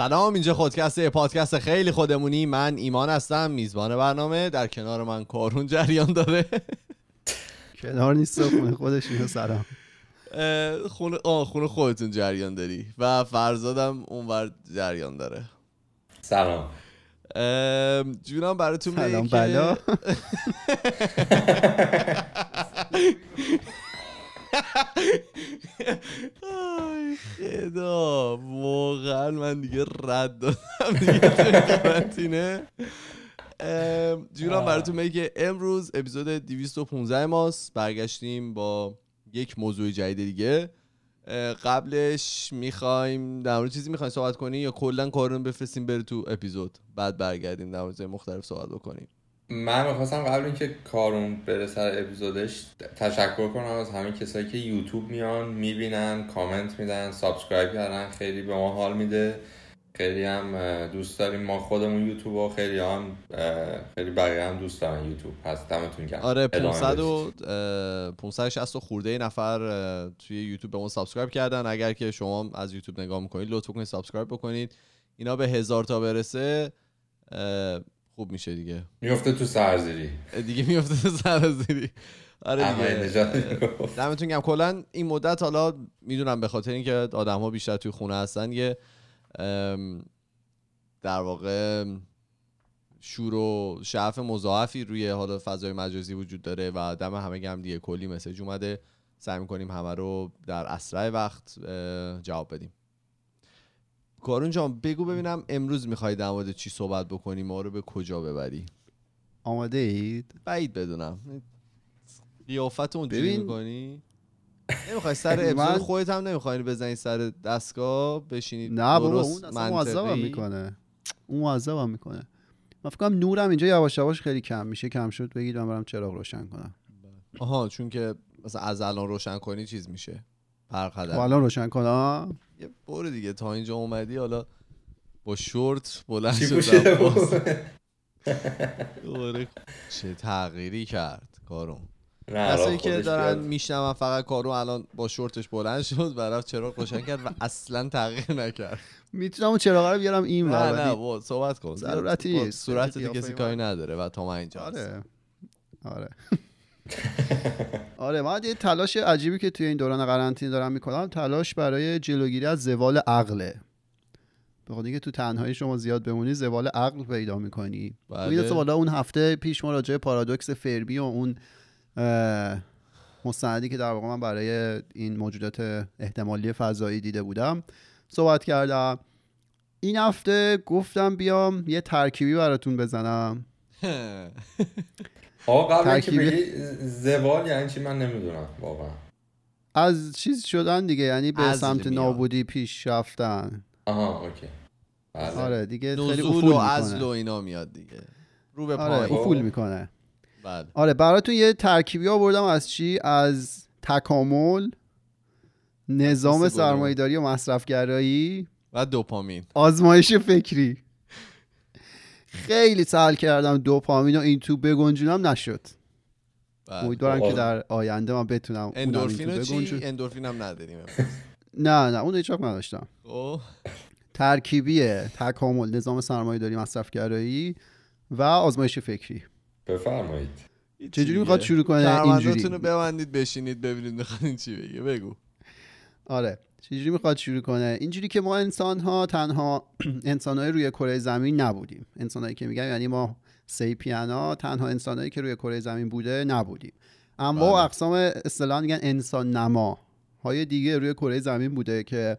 سلام اینجا خودکست پادکست خیلی خودمونی. من ایمان هستم میزبان برنامه. در کنار من کارون جریان داره. کنار نیست خونه خودش اینو سلام. خونه آه خونه خودتون جریان داری و فرزادم اونور جریان داره. سلام. جونم براتون سلام بلا. آی خدا واقعا من دیگه رد دادم. دیگه جونم براتون بگه که امروز اپیزود 215 ماست. برگشتیم با یک موضوع جدید دیگه. قبلش می‌خوایم در مورد چیزی می‌خوایم صحبت کنی یا کلا کارون بفرستیم بره تو اپیزود. بعد برگردیم در مورد مختلف صحبت بکنیم. من می‌خواستم قبل اینکه کارون بره سر اپیزودش تشکر کنم از همه کسایی که یوتیوب میان می‌بینن کامنت میدن subscribe کردن خیلی به ما حال میده. خیلی هم دوست داریم. ما خودمون یوتیوب و خیلی هم خیلی بقیه هم دوست دارن یوتیوب. پس دمتون گرم. آره ادامه 500 بدید. و اه، 560 و خورده نفر توی یوتیوب به ما subscribe کردن. اگر که شما از یوتیوب نگاه می‌کنید لطف کنید subscribe بکنید. اینا به هزار تا برسه خوب میشه دیگه. میفته تو سرزیری. دیگه میفته تو سرازیری آره دیگه. دمتون گم کلا این مدت حالا می‌دونم به خاطر اینکه آدم ها بیشتر توی خونه هستن یه در واقع شور و شعف مضاعفی روی حالا فضای مجازی وجود داره و دم همه گم دیگه. کلی مسیج اومده. سعی می‌کنیم همه رو در اسرع وقت جواب بدیم. کارون جان بگو ببینم امروز می‌خوای در مورد چی صحبت بکنیم ما رو به کجا ببری؟ آماده اید؟ بعید بدونم. قیافت اونجوری ببین. می‌کنی؟ نمی‌خوای سر اپیزود خودت هم نمی‌خوای بزنی سر دستگاه؟ بشینی نه بابا اون اصلا معذبم؟ می‌کنه. اون معذبم می‌کنه. من فکر کنم نورم اینجا یواش یواش خیلی کم میشه. کم شد بگید من برم چراغ روشن کنم. آها چون که مثلا از الان روشن کنی چیز میشه. خب قدم الان روشن کنم؟ یه برو دیگه. تا اینجا اومدی حالا با شورت بلند شد؟ دوباره چه تغییری کرد کارون؟ نه، کسایی که دارن. میشنون فقط کارو الان با شورتش بلند شد و رفت چراغ روشن کرد و اصلا تغییر نکرد. می‌تونم اون چراغ رو بیارم این نه نه صحبت کن. ضرورتی. صورت کسی. کاری نداره و تا من اینجا آره. آره. آره من یه تلاش عجیبی که توی این دوران قرنطینه دارم می‌کنم تلاش برای جلوگیری از زوال عقله. به خاطر اینکه تو تنهایی شما زیاد بمونی زوال عقل پیدا می‌کنی. بله. بالا اون هفته پیش ما راجع پارادوکس فرمی و اون مستندی که در واقع من برای این موجودات احتمالی فضایی دیده بودم صحبت کردم. این هفته گفتم بیام یه ترکیبی براتون بزنم. آقا قبل ترکیب- بگی زوال یعنی چی؟ من نمی‌دونم واقعا. از چیز شدن دیگه یعنی به سمت. نابودی پیش رفتن. آها اوکی. بله. آره دیگه خیلی افول و عزل و می‌کنه اینا میاد دیگه. رو به آره پایین. افول می‌کنه. بله. آره براتون یه ترکیبی آوردم از چی؟ از تکامل نظام. سرمایه‌داری و مصرفگرایی و دوپامین. آزمایش فکری. خیلی سهل کردم دوپامین و این تو بگنجونم نشد. بله. امیدوارم که. در آینده من بتونم اندورفین تو رو چی؟ اندورفین هم نداریم نه نه اون هیچ نداشتم. خب ترکیبی تکامل نظام سرمایه‌داری مصرفگرایی و آزمایش فکری. بفرمایید. چجوری می‌خواد شروع کنه؟ اینجوری. رو ببندید بشینید ببینید می‌خواد چی بگه. بگو. آره. چجوری می‌خواد شروع کنه؟ اینجوری که ما انسان ها تنها انسان های روی کره زمین نبودیم. انسانهایی که میگم یعنی ما سیپیانا تنها انسانهایی که روی کره زمین بوده نبودیم. اما بله. اقسام اصطلاحا میگن انسان نما های دیگه روی کره زمین بوده که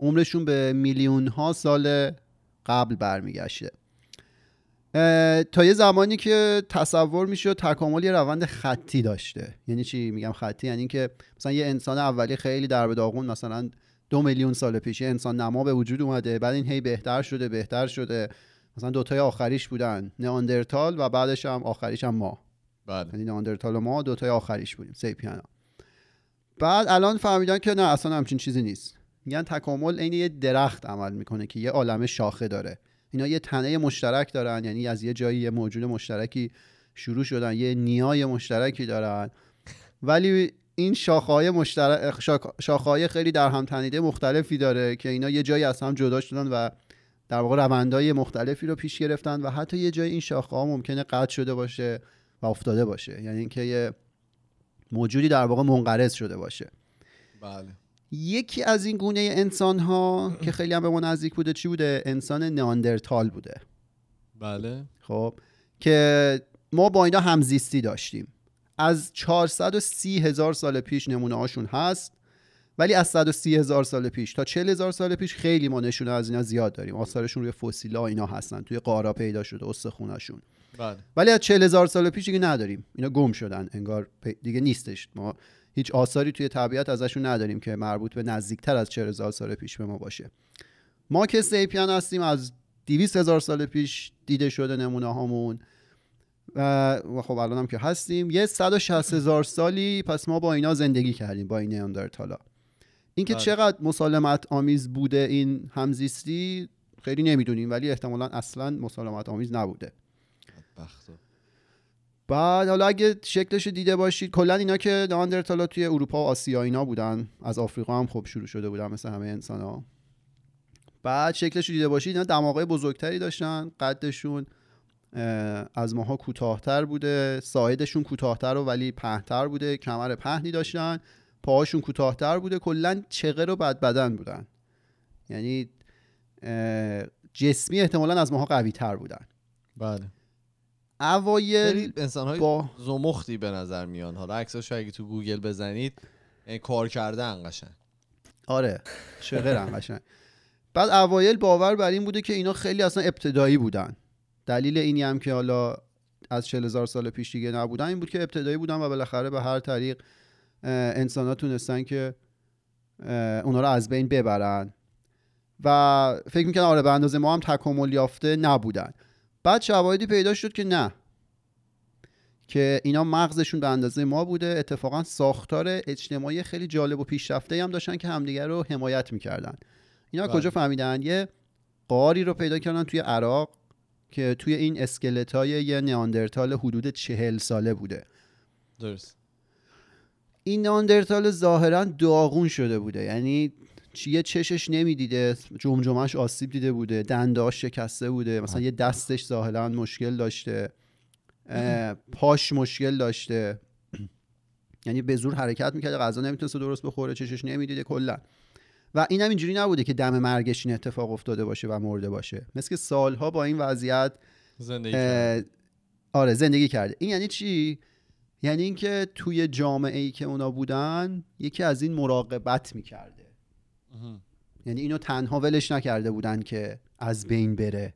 عمرشون به میلیون ها سال قبل برمیگشته. تا یه زمانی که تصور می‌شد تکامل یه روند خطی داشته. یعنی چی میگم خطی؟ یعنی که مثلا یه انسان اولی خیلی در به داغون مثلا دو میلیون سال پیش یه انسان نما به وجود اومده بعد این هی بهتر شده بهتر شده. مثلا دوتای آخریش بودن نئاندرتال و بعدش هم آخریش هم ما. بله. یعنی نئاندرتال و ما دوتای آخریش بودیم سیپیانا بعد الان فهمیدن که نه اصلا همچین چیزی نیست. میگن تکامل عین یه درخت عمل می‌کنه که یه عالمه شاخه داره. اینا یه تنه مشترک دارن یعنی از یه جایی یه موجود مشترکی شروع شدن یه نیای مشترکی دارن. ولی این شاخه‌های مشترک شاخه‌های خیلی در هم تنیده مختلفی داره که اینا یه جایی از هم جدا شدن و در واقع روندهای مختلفی رو پیش گرفتن و حتی یه جای این شاخه ها ممکنه قطع شده باشه و افتاده باشه. یعنی اینکه یه موجودی در واقع منقرض شده باشه. بله. یکی از این گونه انسان ها که خیلی هم به ما نزدیک بوده چی بوده؟ انسان ناندرتال بوده. بله. خب که ما با اینا همزیستی داشتیم. از 430 هزار سال پیش نمونه هاشون هست ولی از 130 هزار سال پیش تا 40 هزار سال پیش خیلی ما نشونه از اینا زیاد داریم. آثارشون روی فسیلا اینا هستن توی قارا پیدا شده استخوناشون. بله. ولی از 40 هزار سال پیش دیگه نداریم. اینا گم شدن انگار دیگه نیستش. ما هیچ آثاری توی طبیعت ازشون نداریم که مربوط به نزدیکتر از 40 هزار سال پیش به ما باشه. ما که سیپیان هستیم از 200 هزار سال پیش دیده شده نمونه هامون و خب الان هم که هستیم. یه 160 هزار سالی پس ما با اینا زندگی کردیم با این نیاندرتالا. اینکه بله. چقدر مسالمت آمیز بوده این همزیستی خیلی نمی‌دونیم ولی احتمالا اصلا مسالمت آمیز نبوده. بعد حالا اگه شکلش رو دیده باشید کلا اینا که ناندرتالا توی اروپا و آسیا اینا بودن از آفریقا هم خب شروع شده بودن مثل همه انسان ها بعد شکلش رو دیده باشید اینا دماغه بزرگتری داشتن قدشون از ماها کوتاهتر بوده ساعدشون کوتاهتر و ولی پهنتر بوده کمر پهنی داشتن پاهاشون کوتاهتر بوده کلا چغر و بد بدن بودن. یعنی جسمی احتمالا از ماها قوی تر بودن. بله. اوایل انسان های با زمختی به نظر میان. حالا عکساشو اگه تو گوگل بزنید یعنی کار کردن قشنگ. آره چقدر قشنگ. بعد اوایل باور بر این بوده که اینا خیلی اصلا ابتدایی بودن. دلیل اینی هم که حالا از 40 هزار سال پیش دیگه نبودن این بود که ابتدایی بودن و بالاخره به هر طریق انسان ها تونستن که اونا رو از بین ببرن. و فکر می‌کنن آره به اندازه ما هم تکامل یافته نبودن. بعد شواهدی پیدا شد که نه. که اینا مغزشون به اندازه ما بوده. اتفاقا ساختار اجتماعی خیلی جالب و پیشرفته هم داشتن که همدیگر رو حمایت می‌کردن. اینا بله. کجا فهمیدن؟ یه قاری رو پیدا کردن توی عراق که توی این اسکلت های یه نیاندرتال حدود چهل ساله بوده. درست. این نیاندرتال ظاهرا داغون شده بوده. یعنی یه چشش نمی‌دیده جمجمش آسیب دیده بوده دنداش شکسته بوده مثلا یه دستش ظاهرا مشکل داشته پاش مشکل داشته. یعنی به زور حرکت می‌کرده غذا نمی‌تونسته درست بخوره چشش نمی‌دیده کلا. و این هم اینجوری نبوده که دم مرگش این اتفاق افتاده باشه و مرده باشه. مثل که سالها با این وضعیت زندگی کرد. اه، آره زندگی کرده. این یعنی چی؟ یعنی اینکه توی جامعه ای که اونا بودن یکی از این مراقبت می‌کرده. یعنی اینو تنها ولش نکرده بودن که از بین بره.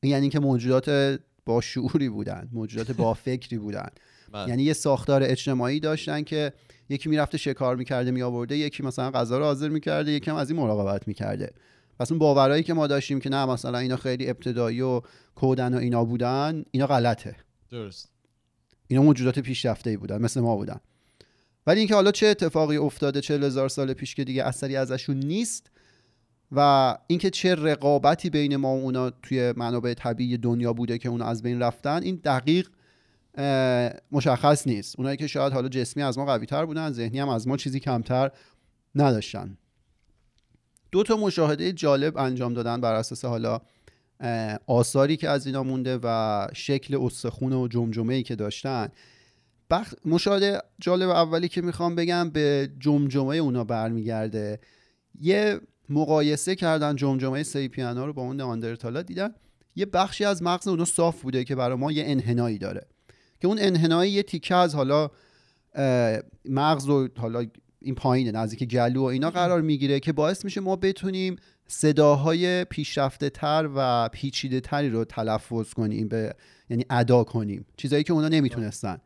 این یعنی اینکه موجودات با شعوری بودن موجودات با فکری بودن. بله. یعنی یه ساختار اجتماعی داشتن که یکی می‌رفته شکار می‌کرده میآورده یکی مثلا غذا رو حاضر می‌کرده یکی هم از این مراقبت می‌کرده. پس اون باورایی که ما داشتیم که نه مثلا اینا خیلی ابتدایی و کودن و اینا بودن اینا غلطه. درست. اینا موجودات پیشرفته ای بودن مثل ما بودن. ولی اینکه حالا چه اتفاقی افتاده چه هزار سال پیش که دیگه اثری ازشون نیست و اینکه چه رقابتی بین ما و اونا توی منابع طبیعی دنیا بوده که اونا از بین رفتن این دقیق مشخص نیست. اونایی که شاید حالا جسمی از ما قوی تر بودن ذهنی هم از ما چیزی کمتر نداشتن. دو تا مشاهده جالب انجام دادن بر اساس حالا آثاری که از اینا مونده و شکل استخون و جمجمه ای که داشتن. بخ... مشاهده جالب اولی که می‌خوام بگم به جمجمه اونا برمیگرده. یه مقایسه کردن جمجمه سیپیانا رو با اون ناندرتالا دیدن. یه بخشی از مغز اونا صاف بوده که برای ما یه انحنایی داره. که اون انحنایی یه تیکه از حالا مغز و حالا این پایینه نزدیک گلو و اینا قرار می‌گیره که باعث میشه ما بتونیم صداهای پیشرفته تر و پیچیده تری رو تلفظ کنیم به یعنی ادا کنیم. چیزایی که اونا نمی‌تونستن.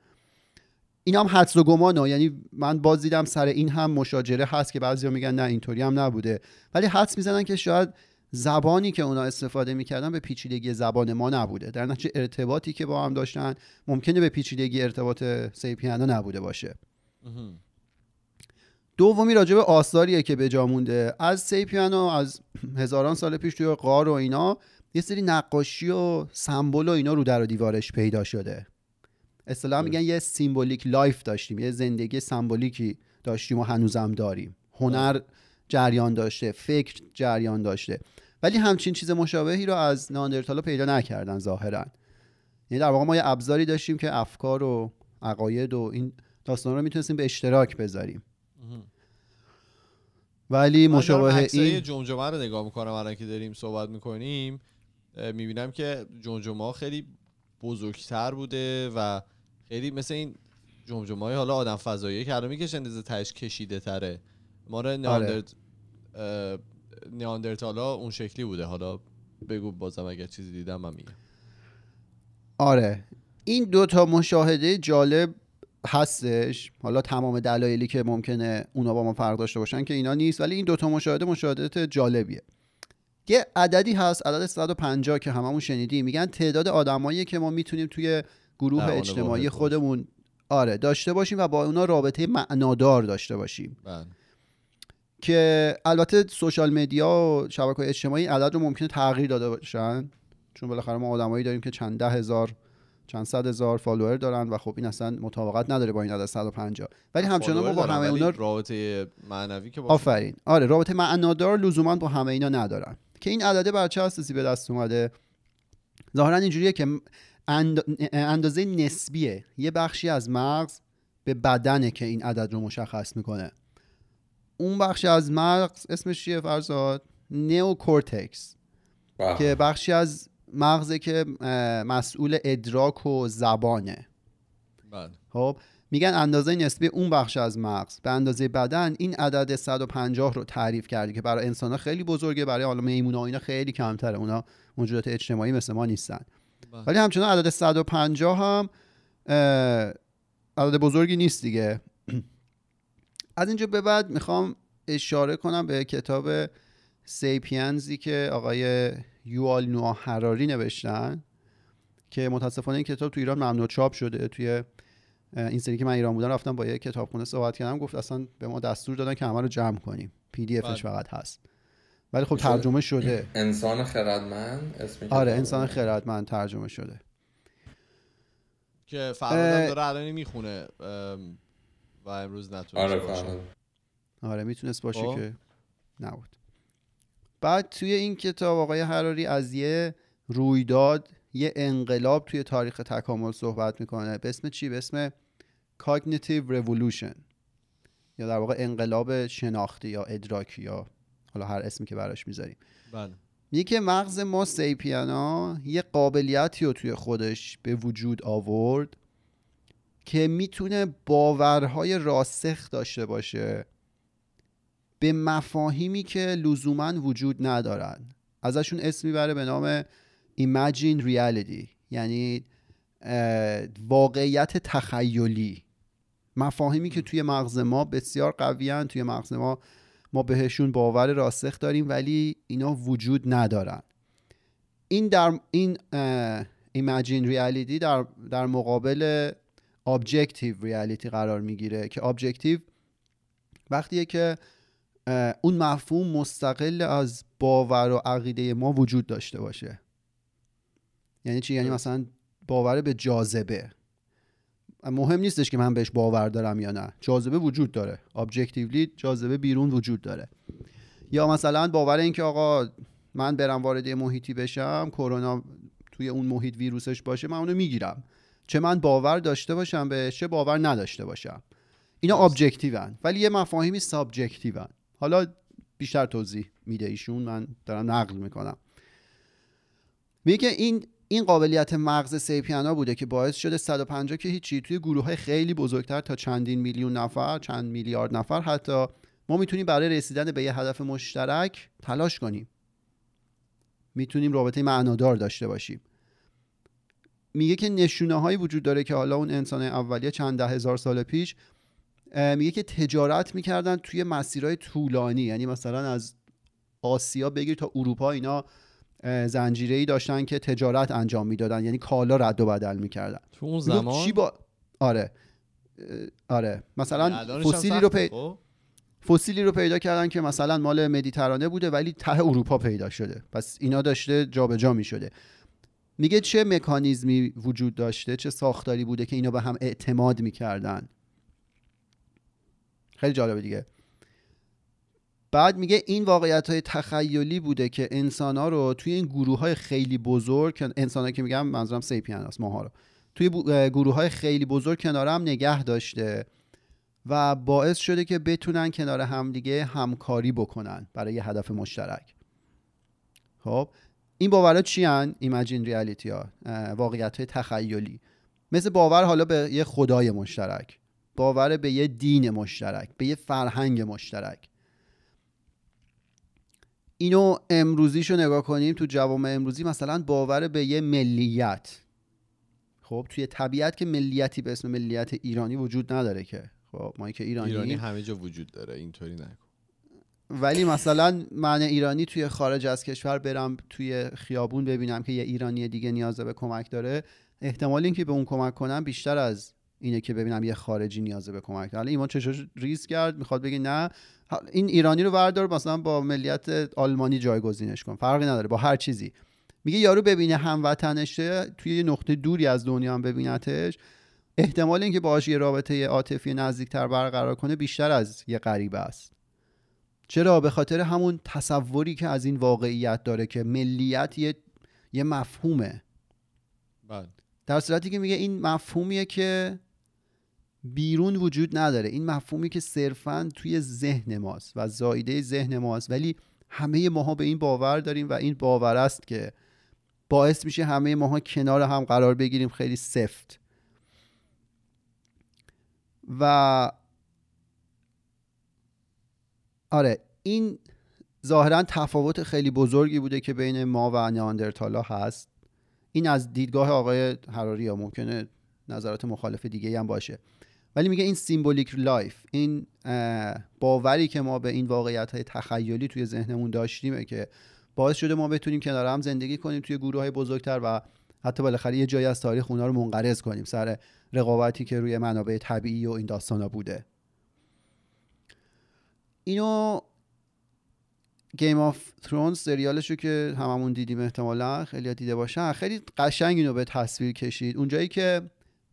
این هم حدس و گمانه. یعنی من باز دیدم سر این هم مشاجره هست که بعضیا میگن نه اینطوری هم نبوده. ولی حدس می‌زنن که شاید زبانی که اونا استفاده می‌کردن به پیچیدگی زبان ما نبوده. در نتیجه ارتباطی که با هم داشتن ممکنه به پیچیدگی ارتباط سیپینا نبوده باشه. دومی راجع به آثاریه که به جا مونده. از سیپینا و از هزاران سال پیش توی غار و اینا یه سری نقاشی و سمبل و اینا رو در و دیوارش پیدا شده. اصطلاحا میگن یه symbolic life داشتیم یه زندگی سمبولیکی داشتیم و هنوزم داریم. هنر جریان داشته فکر جریان داشته. ولی همچین چیز مشابهی رو از ناندرتالا پیدا نکردن ظاهرا. یعنی در واقع ما یه ابزاری داشتیم که افکار و عقاید و این داستان رو می‌تونستیم به اشتراک بذاریم. ولی مشابه این جمجمه رو نگاه می‌کنم الان که داریم صحبت می‌کنیم. می‌بینم که جمجمه خیلی بزرگتر بوده و خیلی مثل این جمجمه های حالا آدم فضایی که الان می‌کشن اندازه تش کشیده تره. ما رو نیاندرت نیاندرتالا اون شکلی بوده. حالا بگو بازم اگر چیزی دیدم من میگم. آره. این دو تا مشاهده جالب هستش. حالا تمام دلایلی که ممکنه اونا با ما فرق داشته باشن که اینا نیست ولی این دوتا مشاهده مشاهدات جالبیه. یه عددی هست عدد 150 که هممون شنیدیم. میگن تعداد آدمایی که ما می‌تونیم توی گروه اجتماعی خودمون آره داشته باشیم و با اونا رابطه معنادار داشته باشیم. بله. که البته سوشال مدیا و شبکه اجتماعی عدد رو ممکنه تغییر داده باشن. چون بالاخره ما آدمایی داریم که چند ده هزار چند صد هزار فالوور دارن و خب این اصلا مطابقت نداره با این عدد 150 ولی همچنان ما با همه اونا رابطه معنوی که آفرین. آره رابطه معنادار لزوما با همه اینا ندارن. که این عدده بر چه اساسی به دست اومده. ظاهرا اینجوریه که اندازه نسبیه. یه بخشی از مغز به بدنه که این عدد رو مشخص می‌کنه. اون بخشی از مغز اسمش چیه فرزاد؟ نیوکورتکس که بخشی از مغزه که مسئول ادراک و زبانه. بله. خب میگن اندازه نسبی اون بخش از مغز. به اندازه بدن این عدد 150 رو تعریف کردی که برای انسان ها خیلی بزرگه برای حالا میمون ها اینا خیلی کمتره. اونا موجودات اجتماعی مثل ما نیستن. بله. ولی همچنان عدد 150 هم عدد بزرگی نیست دیگه. از اینجا به بعد می‌خوام اشاره کنم به کتاب سیپینزی که آقای یوال نوآ حراری نوشتن که متاسفانه این کتاب تو ایران ممنوع چاپ شده. توی این سری که من ایران بودم رفتم با یه کتابخونه صحبت کردم گفت اصلا به ما دستور دادن که همه رو جمع کنیم. پی دی افش بله. فقط هست. ولی خب ترجمه شده. انسان خردمند اسم آره انسان خردمند ترجمه شده. که فرادم داره الان می‌خونه و امروز نتونست آره باشه. آره می‌تونست باشه خب. که نبود. بعد توی این کتاب آقای حراری از یه رویداد یه انقلاب توی تاریخ تکامل صحبت می‌کنه. به اسم چی؟ به اسم Cognitive Revolution. یا در واقع انقلاب شناختی یا ادراکی یا حالا هر اسمی که براش می‌ذاریم. بله. میگه که مغز ما سیپیانا یه قابلیتی رو توی خودش به وجود آورد که می‌تونه باورهای راسخ داشته باشه به مفاهیمی که لزوما وجود ندارن. ازشون اسم می‌بره به نام Imagine Reality یعنی واقعیت تخیلی. مفاهیمی که توی مغز ما بسیار قوی توی مغز ما ما بهشون باور راسخ داریم ولی اینا وجود ندارن. این در این Imagine Reality در, در مقابل Objective Reality قرار می‌گیره که Objective وقتیه که اون مفهوم مستقل از باور و عقیده ما وجود داشته باشه. یعنی چی؟ یعنی مثلا باور به جاذبه. مهم نیستش که من بهش باور دارم یا نه. جاذبه وجود داره. objectively جاذبه بیرون وجود داره. یا مثلا باور اینکه آقا من برم وارد محیطی بشم کرونا توی اون محیط ویروسش باشه من اونو می‌گیرم. چه من باور داشته باشم به چه باور نداشته باشم. اینا objective ن ولی یه مفاهیمی subjective ن حالا بیشتر توضیح میده ایشون من دارم نقل می‌کنم. میگه این این قابلیت مغز سیپیانا بوده که باعث شده 150 که هیچی توی گروه های خیلی بزرگتر تا چندین میلیون نفر چند میلیارد نفر حتی ما می‌تونیم برای رسیدن به یه هدف مشترک تلاش کنیم. می‌تونیم رابطه معنادار داشته باشیم. میگه که نشونه هایی وجود داره که حالا اون انسان اولیه چند ده هزار سال پیش میگه که تجارت می‌کردن توی مسیرهای طولانی یعنی مثلا از آسیا بگیر تا اروپا اینا زنجیره ای داشتن که تجارت انجام می‌دادن یعنی کالا رد و بدل می‌کردن. تو اون زمان؟ چی با... آره. آره. مثلا فسیلی رو پی... خب؟ فسیلی رو پیدا کردن که مثلا مال مدیترانه بوده ولی ته اروپا پیدا شده. پس اینا داشته جابجا می شده میگه چه مکانیزمی وجود داشته چه ساختاری بوده که اینا به هم اعتماد می‌کردن؟ خیلی جالبه دیگه. بعد میگه این واقعیت های تخیلی بوده که انسان ها رو توی این گروه های خیلی بزرگ انسان که میگم منظورم سیپین هست ماها رو. توی گروه های خیلی بزرگ کنار هم نگه داشته و باعث شده که بتونن کنار همدیگه همکاری بکنن برای یه هدف مشترک. خب این باورها چی هن؟ ایمجین ریالیتی ها واقعیت های تخیلی. مثل باور حالا به یه خدای مشترک باور به یه دین مشترک به یه فرهنگ مشترک. اینو امروزیشو نگاه کنیم تو جوامع امروزی مثلا باور به یه ملیت. خب توی طبیعت که ملیتی به اسم ملیت ایرانی وجود نداره که. خب ما که ایرانی ایرانی همه جا وجود داره اینطوری نکن ولی مثلا من ایرانی توی خارج از کشور برم توی خیابون ببینم که یه ایرانی دیگه نیاز به کمک داره احتمال اینکه به اون کمک کنم بیشتر از اینه که ببینم یه خارجی نیاز به کمک داره. ایمان چشاش ریز کرد می‌خواد بگه نه. این ایرانی رو وردار مثلا با ملیت آلمانی جایگزینش کن. فرقی نداره با هر چیزی. میگه یارو ببینه هموطنشه توی یه نقطه دوری از دنیا هم ببینتش. احتمال اینکه باهاش یه رابطه عاطفی نزدیکتر برقرار کنه بیشتر از یه غریب است. چرا؟ به خاطر همون تصوری که از این واقعیت داره که ملیت یه, یه مفهومه. بله. در صورتی که میگه این مفهومیه که بیرون وجود نداره. این مفهومی که صرفا توی ذهن ماست و زایده ذهن ماست. ولی همه ماها به این باور داریم و این باور است که باعث میشه همه ماها کنار هم قرار بگیریم. خیلی سفت. و آره این ظاهرا تفاوت خیلی بزرگی بوده که بین ما و نئاندرتالا هست. این از دیدگاه آقای هراری یا ممکنه نظرات مخالف دیگه هم باشه. ولی میگه این symbolic life این باوری که ما به این واقعیت های تخیلی توی ذهنمون داشتیمه که باعث شده ما بتونیم کنار هم زندگی کنیم توی گروه های بزرگتر و حتی بالاخره یه جایی از تاریخ اونا رو منقرض کنیم سر رقابتی که روی منابع طبیعی و این داستانا بوده. اینو گیم آف ترونز سریالشو که هممون دیدیم احتمالا خیلی دیده باشن خیلی قشنگ اینو به تصویر کشید. اونجایی که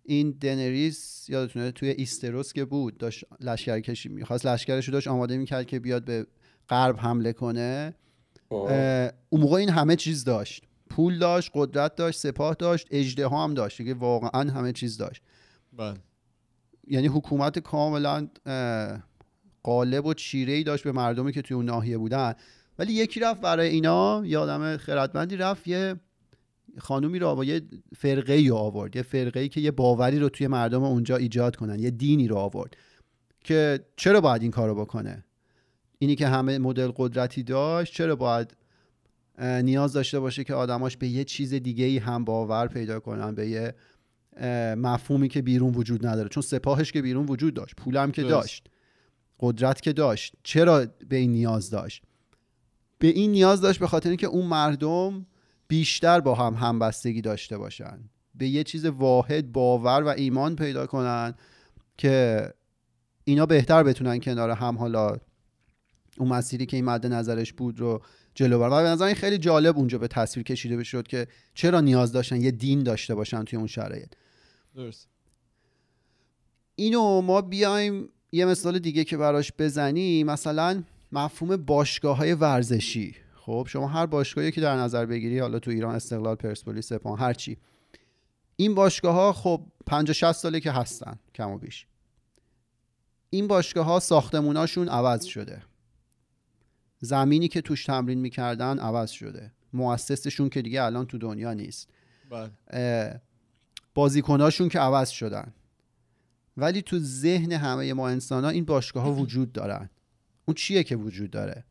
این دنریس یادتونه توی ایسوس که بود داشت لشکر کشی می‌خواست لشکرش رو داشت آماده می‌کرد که بیاد به غرب حمله کنه. خب. اون موقع این همه چیز داشت. پول داشت قدرت داشت سپاه داشت اژدها هم داشت که واقعا همه چیز داشت. بله. یعنی حکومت کاملا قالب و چیره ای داشت به مردمی که توی اون ناحیه بودن. ولی یکی رفت برای اینا یادم خردمندی رفت یه خانومی رو با یه فرقه ای آورد. یه فرقه ای که یه باوری رو توی مردم اونجا ایجاد کنن. یه دینی رو آورد که چرا باید این کارو بکنه؟ اینی که همه مدل قدرتی داشت چرا باید نیاز داشته باشه که آدماش به یه چیز دیگه ای هم باور پیدا کنن به یه مفهومی که بیرون وجود نداره. چون سپاهش که بیرون وجود داشت پولم که داشت قدرت که داشت چرا به این نیاز داشت؟ به این نیاز داشت به خاطر اینکه اون مردم بیشتر با هم همبستگی داشته باشن. به یه چیز واحد باور و ایمان پیدا کنن که اینا بهتر بتونن کنار هم حالا اون مسیری که این مد نظرش بود رو جلو بر و به نظر این خیلی جالب اونجا به تصویر کشیده بشد که چرا نیاز داشتن یه دین داشته باشن توی اون شرایط. درست. اینو ما بیایم یه مثال دیگه که براش بزنی مثلا مفهوم باشگاه های ورزشی. خب شما هر باشگاهی که در نظر بگیری حالا تو ایران استقلال پرسپولیس سپاهان هر چی. این باشگاه ها خب 50 60 ساله که هستن کم و بیش. این باشگاه ها ساختموناشون عوض شده. زمینی که توش تمرین می‌کردن عوض شده. مؤسسشون که دیگه الان تو دنیا نیست. بله. بازیکناشون که عوض شدن. ولی تو ذهن همه ما انسان ها این باشگاه ها وجود دارن. اون چیه که وجود داره؟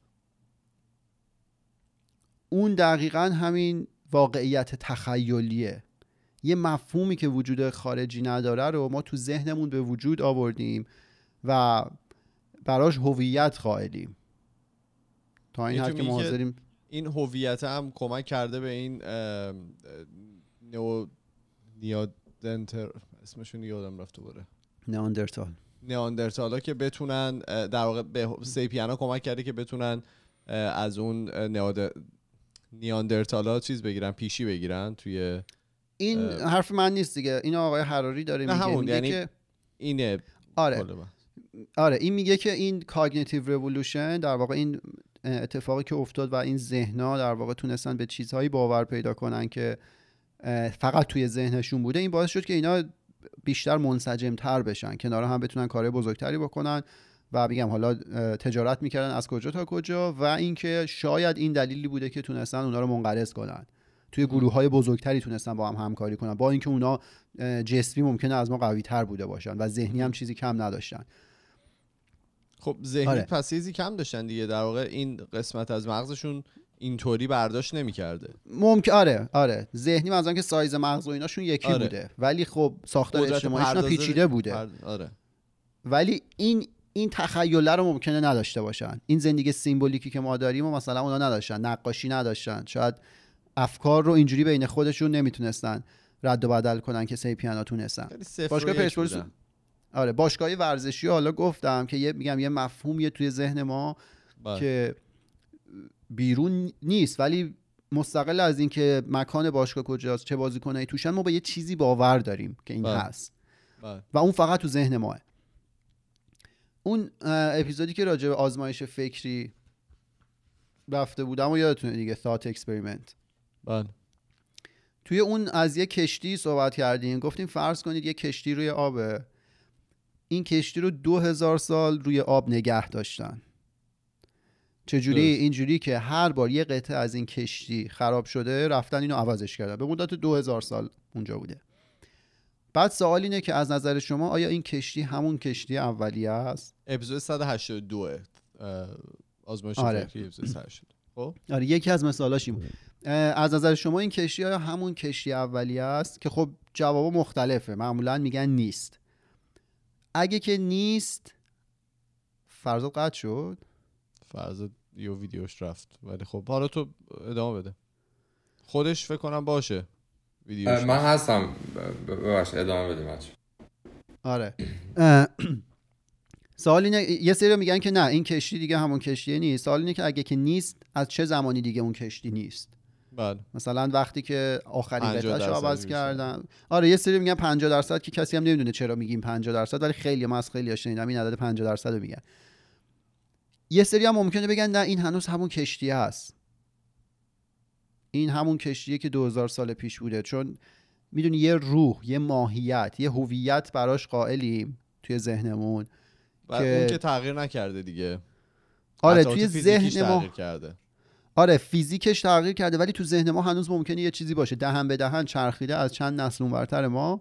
اون دقیقا همین واقعیت تخیلیه. یه مفهومی که وجود خارجی نداره رو ما تو ذهنمون به وجود آوردیم و براش هویت قائلیم. تا این حد که ما حاضریم. این هویت هم کمک کرده به این نو نیادنتر اسمشون یادم رفت دوباره. نیاندرتال. نیاندرتالا که بتونن در واقع به سیپیانا کمک کرده که بتونن از اون نیاندرتالا چیز بگیرن پیشی بگیرن توی این حرف من نیست دیگه. این آقای حراری داره میگه همون یعنی که اینه آره. آره این میگه که این cognitive revolution در واقع این اتفاقی که افتاد و این ذهنا در واقع تونستن به چیزهایی باور پیدا کنن که فقط توی ذهنشون بوده. این باعث شد که اینا بیشتر منسجم تر بشن کنار هم بتونن کار بزرگتری بکنن. و میگم حالا تجارت می‌کردن از کجا تا کجا و اینکه شاید این دلیلی بوده که تونستن اونا رو منقرض کنن. توی گروه های بزرگتری تونستن با هم همکاری کنن. با اینکه اونا جسمی ممکنه از ما قوی تر بوده باشن و ذهنی هم چیزی کم نداشتن. خب ذهنی آره. پس چیزی کم داشتن دیگه. در واقع این قسمت از مغزشون اینطوری برداشت نمی‌کرده. ممکن آره آره. ذهنی مثلا که سایز مغز و ایناشون یکی آره. بوده. ولی خب ساختار اجتماعیشون پیچیده بوده. آره. ولی این این تخیله رو ممکنه نداشته باشن. این زندگی سیمبولیکی که ما داریم و مثلا اونا نداشتن نقاشی نداشتن. شاید افکار رو اینجوری بین خودشون نمی‌تونستن رد و بدل کنن که سیپیانا تونستن. باشگاه پرسپولیس آره باشگاه ورزشی حالا گفتم که یه میگم یه مفهومیه توی ذهن ما بله. که بیرون نیست. ولی مستقل از اینکه مکان باشگاه کجاست چه بازیکنایی توشن ما به یه چیزی باور داریم که این بله. هست. بله. و اون فقط تو ذهن ماه. اون اپیزودی که راجع به آزمایش فکری رفته بودم و یادتونه دیگه thought experiment. بله. توی اون از یه کشتی صحبت کردیم گفتیم فرض کنید یه کشتی روی آبه. این کشتی رو دو هزار سال روی آب نگه داشتن. چجوری؟ اینجوری که هر بار یه قطعه از این کشتی خراب شده رفتن اینو عوضش کردن. به مدت دو هزار سال اونجا بوده. بعد سوال اینه که از نظر شما آیا این کشتی همون کشتی اولیه است؟ اپیزود 182 آزمایش آره. فکری اپیزود 182 خب؟ آره یکی از مثالاش این از نظر شما این کشتی آیا همون کشتی اولیه است؟ که خب جواب مختلفه معمولا میگن نیست. اگه که نیست فرض قطع شد. فرض یو ویدیوش رفت ولی خب حالا تو ادامه بده. خودش فکر کنم باشه. ویدیوش من هستم. ببخش ادامه بده بچه. آره. سوال اینه یه سری میگن که نه این کشتی دیگه همون کشتی نیست. سوال اینه که اگه که نیست از چه زمانی دیگه اون کشتی نیست؟ بله. مثلا وقتی که آخرین قطعهش رو عوض کردن. آره یه سری میگن 50 درصد که کسی هم نمی‌دونه چرا میگیم 50 درصد ولی خیلی ما از خیلی شنیدم این عدد 50 درصد رو میگن. یه سری هم ممکنه بگن نه این هنوز همون کشتی هست. این همون کشتیه که 2000 سال پیش بوده. چون می‌دونی یه روح یه ماهیت یه هویت براش قائلیم توی ذهنمون که... اون که تغییر نکرده دیگه. آره توی ذهن ما کرده. آره فیزیکش تغییر کرده ولی تو ذهن ما هنوز ممکنه یه چیزی باشه. دهن به دهن چرخیده از چند نسل اونورتر ما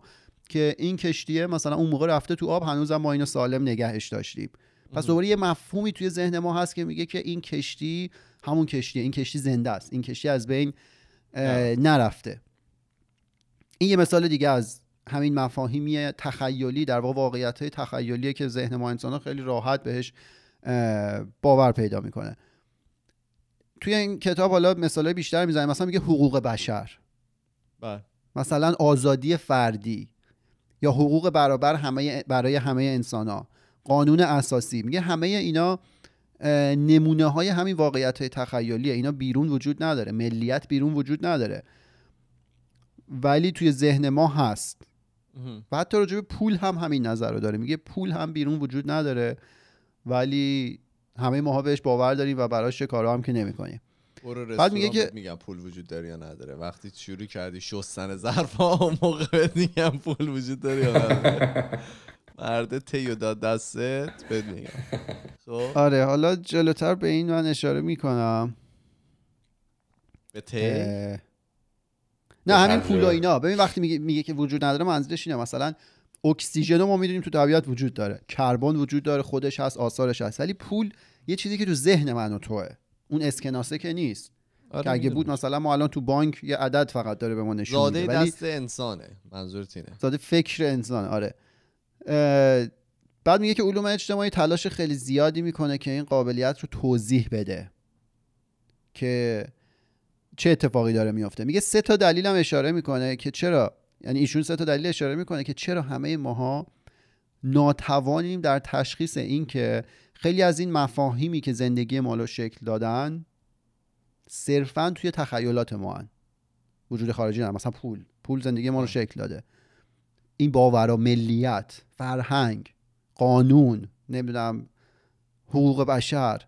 که این کشتیه مثلا اون موقع رفته تو آب هنوزم ما اینو سالم نگهش داشتیم. پس دوباره یه مفهومی توی ذهن ما هست که میگه که این کشتی همون کشتی این کشتی زنده است. این کشتی از بین نرفته. این یه مثال دیگه از همین مفاهیمی تخیلی در واقع واقعیت های تخیلیه که ذهن ما انسان خیلی راحت بهش باور پیدا می‌کنه. توی این کتاب حالا مثال بیشتر می‌زنه مثلا میگه حقوق بشر. بله. مثلا آزادی فردی یا حقوق برابر همه برای همه انسان ها قانون اساسی. میگه همه اینا نمونه های همین واقعیت های تخیلیه. اینا بیرون وجود نداره. ملیت بیرون وجود نداره. ولی توی ذهن ما هست. و حتی راجع پول هم همین نظر رو داره. میگه پول هم بیرون وجود نداره ولی همه ماها بهش باور داریم و براش چه کارا هم که نمی‌کنیم. بعد میگه که میگم پول وجود داره یا نداره. وقتی شروع کردی شستن ظرف ها موقع میگم پول وجود داره یا نداره. مرد تیو داد دستت بهت میگم. خب؟ آره حالا جلوتر به این من اشاره می‌کنم. به تی نه همین پول اینا. ببین وقتی میگه, میگه که وجود نداره منظورش اینه مثلا اکسیژن ما می‌دونیم تو طبیعت وجود داره. کربن وجود داره خودش هست آثارش هست. ولی پول یه چیزی که تو ذهن من و توه. اون اسکناسه که نیست. آره که اگه بود مثلا ما الان تو بانک یه عدد فقط داره به ما نشون میده. زاده دست انسانه. منظورت اینه. زاده فکر انسان آره. بعد میگه که علوم اجتماعی تلاش خیلی زیادی می‌کنه که این قابلیت رو توضیح بده که چه اتفاقی داره میافته. میگه سه تا دلیل هم اشاره می‌کنه که چرا یعنی ایشون سه تا دلیل اشاره می‌کنه که چرا همه ماها ناتوانیم در تشخیص این که خیلی از این مفاهیمی که زندگی ما رو شکل دادن صرفا توی تخیلات ما هن. وجود خارجی نه مثلا پول. پول زندگی ما رو شکل داده. این باورا ملیت. فرهنگ قانون نمی‌دونم حقوق بشر.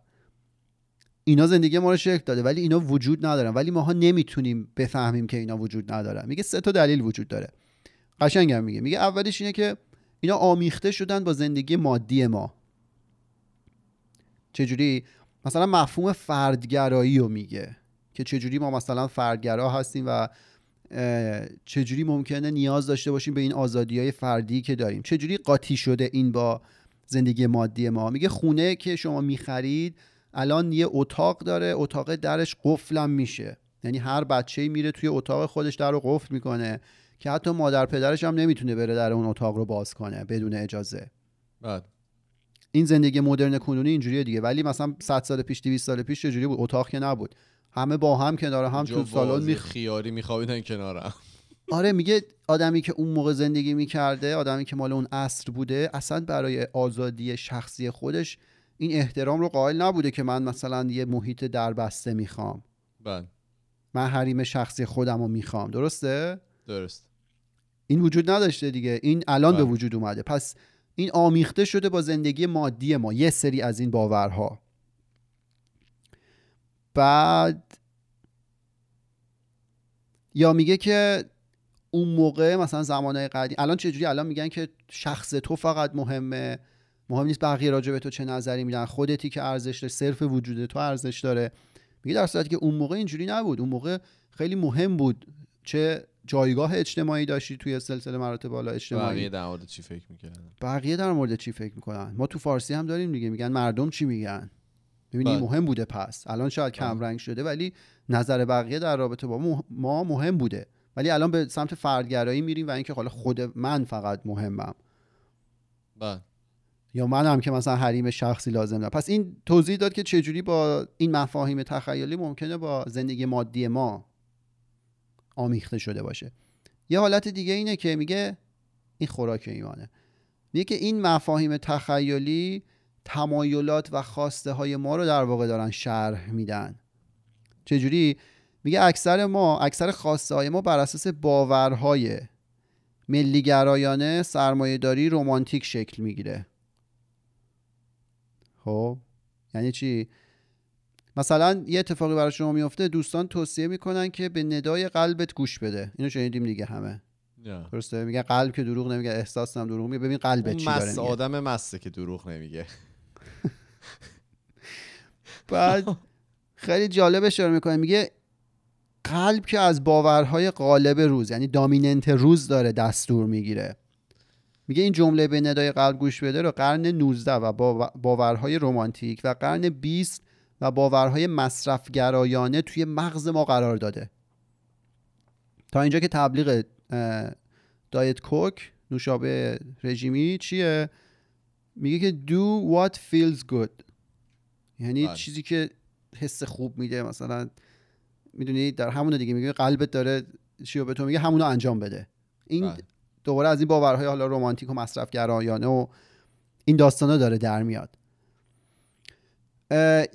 اینا زندگی ما رو شکل داده ولی اینا وجود ندارن. ولی ماها نمی‌تونیم بفهمیم که اینا وجود ندارن. میگه سه تا دلیل وجود داره. قشنگم میگه. میگه اولش اینه که اینا آمیخته شدن با زندگی مادی ما. چجوری؟ مثلا مفهوم فردگرایی رو میگه که چجوری ما مثلا فردگرا هستیم و چجوری ممکنه نیاز داشته باشیم به این آزادی های فردی که داریم؟ چجوری قاطی شده این با زندگی مادی ما؟ میگه خونه که شما می‌خرید الان یه اتاق داره اتاق درش قفلم میشه. یعنی هر بچه میره توی اتاق خودش در رو قفل می‌کنه که حتی مادر پدرش هم نمی‌تونه بره در اون اتاق رو باز کنه بدون اجازه. بعد. این زندگی مدرن کنونی اینجوریه دیگه. ولی مثلا 100 سال پیش 200 سال پیش چجوری بود؟ اتاق که نبود. همه با هم کنار هم تو سالن می خیاری میخوابیدن کنارم. آره میگه آدمی که اون موقع زندگی می‌کرده آدمی که مال اون عصر بوده اصلا برای آزادی شخصی خودش این احترام رو قائل نبوده که من مثلا یه محیط دربسته می‌خوام. بله. من حریم شخصی خودم رو می‌خوام. درسته؟ درست. این وجود نداشته دیگه. این الان به وجود اومده. پس این آمیخته شده با زندگی مادی ما. یه سری از این باورها. بعد یا میگه که اون موقع مثلا زمانهای قدیم الان چجوری الان میگن که شخص تو فقط مهمه. مهم نیست بقیه راجع به تو چه نظری میدن. خودتی که ارزش داره صرف وجود تو ارزش داره. میگه در صورتی که اون موقع اینجوری نبود. اون موقع خیلی مهم بود چه جایگاه اجتماعی داشتی توی سلسله مراتب بالا اجتماعی. بقیه در مورد چی فکر می‌کردن؟ بقیه در مورد چی فکر می‌کنن؟ ما تو فارسی هم داریم دیگه. میگن مردم چی میگن؟ ببینید بله. مهم بوده پس. الان شاید. کم رنگ شده ولی نظر بقیه در رابطه با ما مهم بوده. ولی الان به سمت فردگرایی میریم و اینکه حالا خود من فقط مهمم. بله. یا منم که مثلا حریم شخصی لازم دارم. پس این توضیح داد که چجوری با این مفاهیم تخیلی ممکنه با زندگی مادی ما آمیخته شده باشه. یه حالت دیگه اینه که میگه این خوراک ایمانه. میگه که این مفاهیم تخیلی تمایلات و خواسته های ما رو در واقع دارن شرح میدن. چجوری؟ میگه اکثر ما اکثر خواسته های ما بر اساس باورهای ملیگرایانه سرمایهداری رومانتیک شکل می‌گیره. خب یعنی چی؟ مثلا یه اتفاقی برای شما میفته دوستان توصیه می‌کنن که به ندای قلبت گوش بده. اینو شنیدیم دیگه همه. yeah. درسته؟ میگه قلب که دروغ نمیگه احساس هم دروغ میگه. ببین قلبت چی داره آدم مسته که دروغ نمیگه. بعد خیلی جالب اشاره می‌کنه. میگه قلب که از باورهای غالب روز یعنی دامیننت روز داره دستور می‌گیره. میگه این جمله به ندای قلب گوش بده رو قرن 19 و باورهای رومانتیک و قرن 20 و باورهای مصرفگرایانه توی مغز ما قرار داده. تا اینجا که تبلیغ دایت کوک نوشابه رژیمی چیه؟ میگه که do what feels good یعنی بله. چیزی که حس خوب میده مثلا می‌دونی در همون دیگه میگه قلبت داره چی به تو میگه همونو انجام بده این بله. دوباره از این باورهای حالا رمانتیک و مصرفگرایانه و این داستانا داره در میاد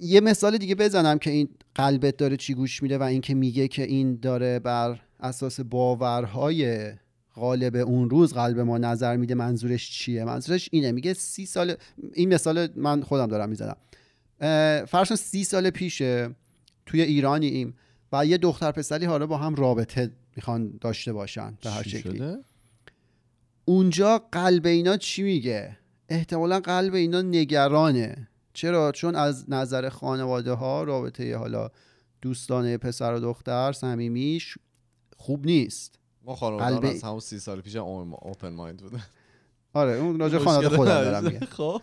یه مثال دیگه بزنم که این قلبت داره چی گوش میده و اینکه میگه که این داره بر اساس باورهای غالب اون روز قلب ما نظر میده منظورش چیه؟ منظورش اینه میگه سی سال این مثال من خودم دارم می‌زنم. فرض سی سال پیشه توی ایرانی ایم و یه دختر پسری حالا با هم رابطه می‌خوان داشته باشن به هر شکلی. اونجا قلب اینا چی میگه؟ احتمالا قلب اینا نگرانه. چرا؟ چون از نظر خانواده ها رابطه حالا دوستانه پسر و دختر صمیمیش خوب نیست. ما خانواده قلب... از همون سی سال پیش اوپن مایند بوده. آره اون راجع خانواده خودم دارم خب.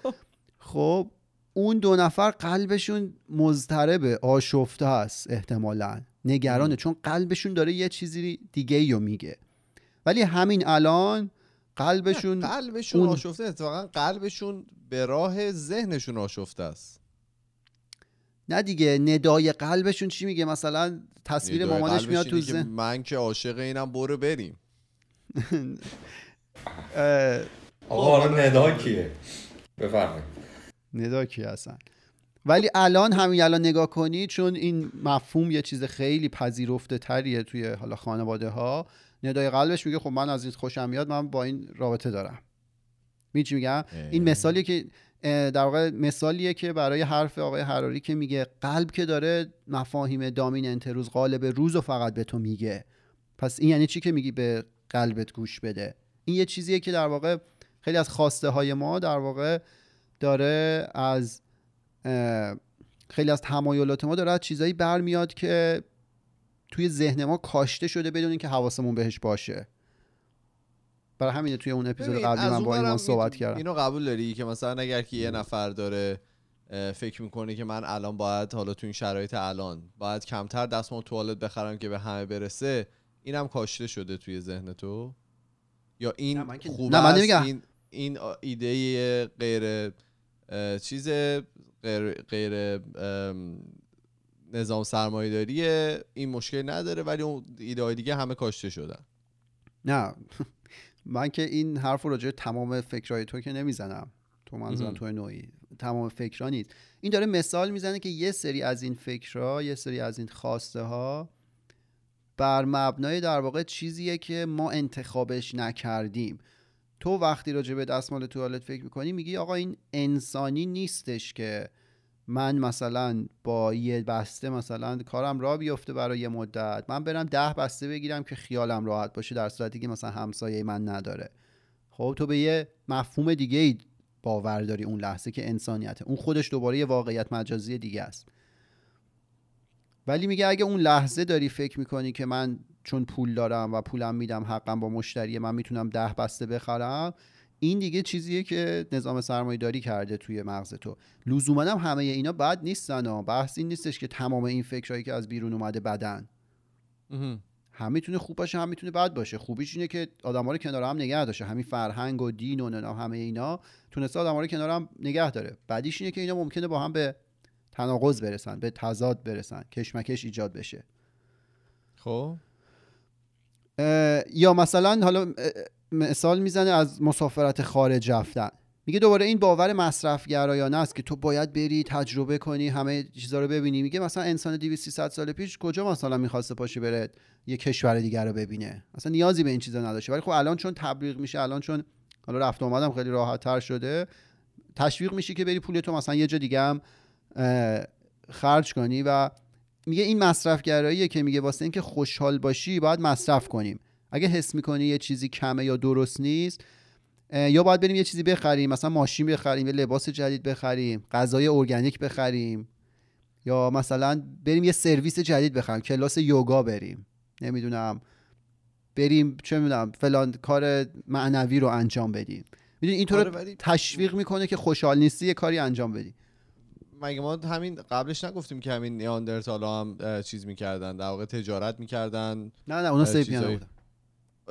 خب اون دو نفر قلبشون مضطربه آشفته است احتمالا. نگرانه چون قلبشون داره یه چیزی دیگه رو میگه. ولی همین الان قلبشون قلبشون اون... آشفته اتفاقا قلبشون به راه ذهنشون آشفته است. نه دیگه ندای قلبشون چی میگه؟ مثلا تصویر مامانش میاد تو ذهن. من که عاشق اینم برو بریم. آقا ندا کیه؟ بفرمایید. ندا کی هستن؟ ولی الان همین الان نگاه کنید چون این مفهوم یه چیز خیلی پذیرفته تریه توی حالا خانواده ها ندای قلبش میگه خب من از این خوشم میاد من با این رابطه دارم. میگم؟ این مثالی که در واقع مثالیه که برای حرف آقای حراری که میگه قلب که داره مفاهیم دامیننت روز غالب روز رو فقط به تو میگه. پس این یعنی چی که میگی به قلبت گوش بده؟ این یه چیزیه که در واقع خیلی از خواسته های ما در واقع داره از خیلی از تمایلات ما داره از چیزایی برمیاد که توی ذهن ما کاشته شده بدون اینکه حواسمون بهش باشه. برای همینه توی اون اپیزود قبلی من با ایمان صحبت کردم. اینو قبول داری که مثلا اگر که یه نفر داره فکر می‌کنه که من الان باید حالا تو این شرایط الان باید کمتر دستمال توالت بخرم که به همه برسه اینم کاشته شده توی ذهن تو؟ یا این خوب نه من این این ایده غیر چیز غیر, غیر نظام سرمایه داریه این مشکل نداره ولی اون ایده دیگه همه کاشته شدن. نه. من که این حرف رو راجع تمام فکرهای تو که نمی‌زنم. تو منظورم تو نوعی. تمام فکرها نیست. این داره مثال می‌زنه که یه سری از این فکرها یه سری از این خواسته ها بر مبنای در واقع چیزیه که ما انتخابش نکردیم. تو وقتی راجع به دستمال توالت فکر می‌کنی میگی آقا این انسانی نیستش که من مثلا با یه بسته مثلا کارم را بیفته برای یه مدت من برم ده بسته بگیرم که خیالم راحت باشه در صورتی که مثلا همسایه من نداره. خب تو به یه مفهوم دیگه ای باور داری اون لحظه که انسانیته. اون خودش دوباره یه واقعیت مجازی دیگه است. ولی میگه اگه اون لحظه داری فکر می‌کنی که من چون پول دارم و پولم میدم حقم با مشتری من می‌تونم ده بسته بخرم این دیگه چیزیه که نظام سرمایه داری کرده توی مغز تو. لزوما هم همه اینا بد نیستن ها. بحث این نیستش که تمام این فکرهایی که از بیرون اومده بدن. هم می‌تونه خوب باشه هم می‌تونه بد باشه. خوبیش اینه که آدما رو کنار هم نگه داشته. همین فرهنگ و دین و نه همه اینا تونسته آدما رو کنار هم نگه داره. بعدیش اینه که اینا ممکنه با هم به تناقض برسن به تضاد برسن کشمکش ایجاد بشه. خب. یا مثلا حالا مثال می‌زنه از مسافرت خارج رفتن. میگه دوباره این باور مصرف گرایانه است که تو باید بری تجربه کنی همه چیزا رو ببینی. میگه مثلا انسان 200 300 سال پیش کجا مثلا می‌خواسته پاشه بره یه کشور دیگر رو ببینه؟ مثلا نیازی به این چیزا نداشته. ولی خب الان چون تبلیغ میشه الان چون حالا رفت اومدم خیلی راحت تر شده تشویق میشه که بری پول تو مثلا یه جا دیگه هم خرج کنی و میگه این مصرف گراییه که میگه واسه اینکه خوشحال باشی باید مصرف کنیم. اگه حس می‌کنی یه چیزی کمه یا درست نیست یا باید بریم یه چیزی بخریم مثلا ماشین بخریم یه لباس جدید بخریم غذای ارگانیک بخریم یا مثلا بریم یه سرویس جدید بخریم کلاس یوگا بریم نمی‌دونم بریم چه می‌دونم فلان کار معنوی رو انجام بدیم. می‌دونی اینطور آره تشویق می‌کنه که خوشحال نیستی یه کاری انجام بدی. مگه ما همین قبلش نگفتیم که همین نیاندرتالا هم چیز می‌کردن در واقع تجارت می‌کردن؟ نه نه اونا سیپیانا بودن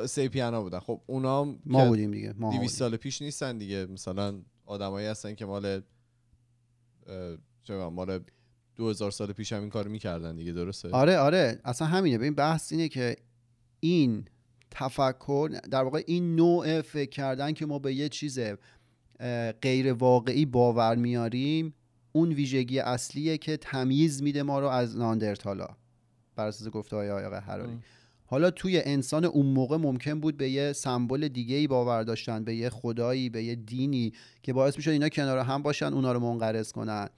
سیپیانا بودن. خب اونا ما بودیم دیگه. ما 200 سال پیش نیستن دیگه. مثلا آدمایی هستن که مال چه مال 2000 سال پیش هم این کارو می‌کردن دیگه درسته؟ آره آره. اصلا همینه. ببین بحث اینه که این تفکر در واقع این نوع فکر کردن که ما به یه چیز غیر واقعی باور میاریم اون ویژگی اصلیه که تمیز میده ما رو از ناندرتالا. بر اساس گفته های آقای حراری. حالا توی انسان اون موقع ممکن بود به یه سمبل دیگه ای باور داشتن به یه خدایی به یه دینی که باعث می‌شد اینا کنار هم باشن اونا رو منقرض کنن.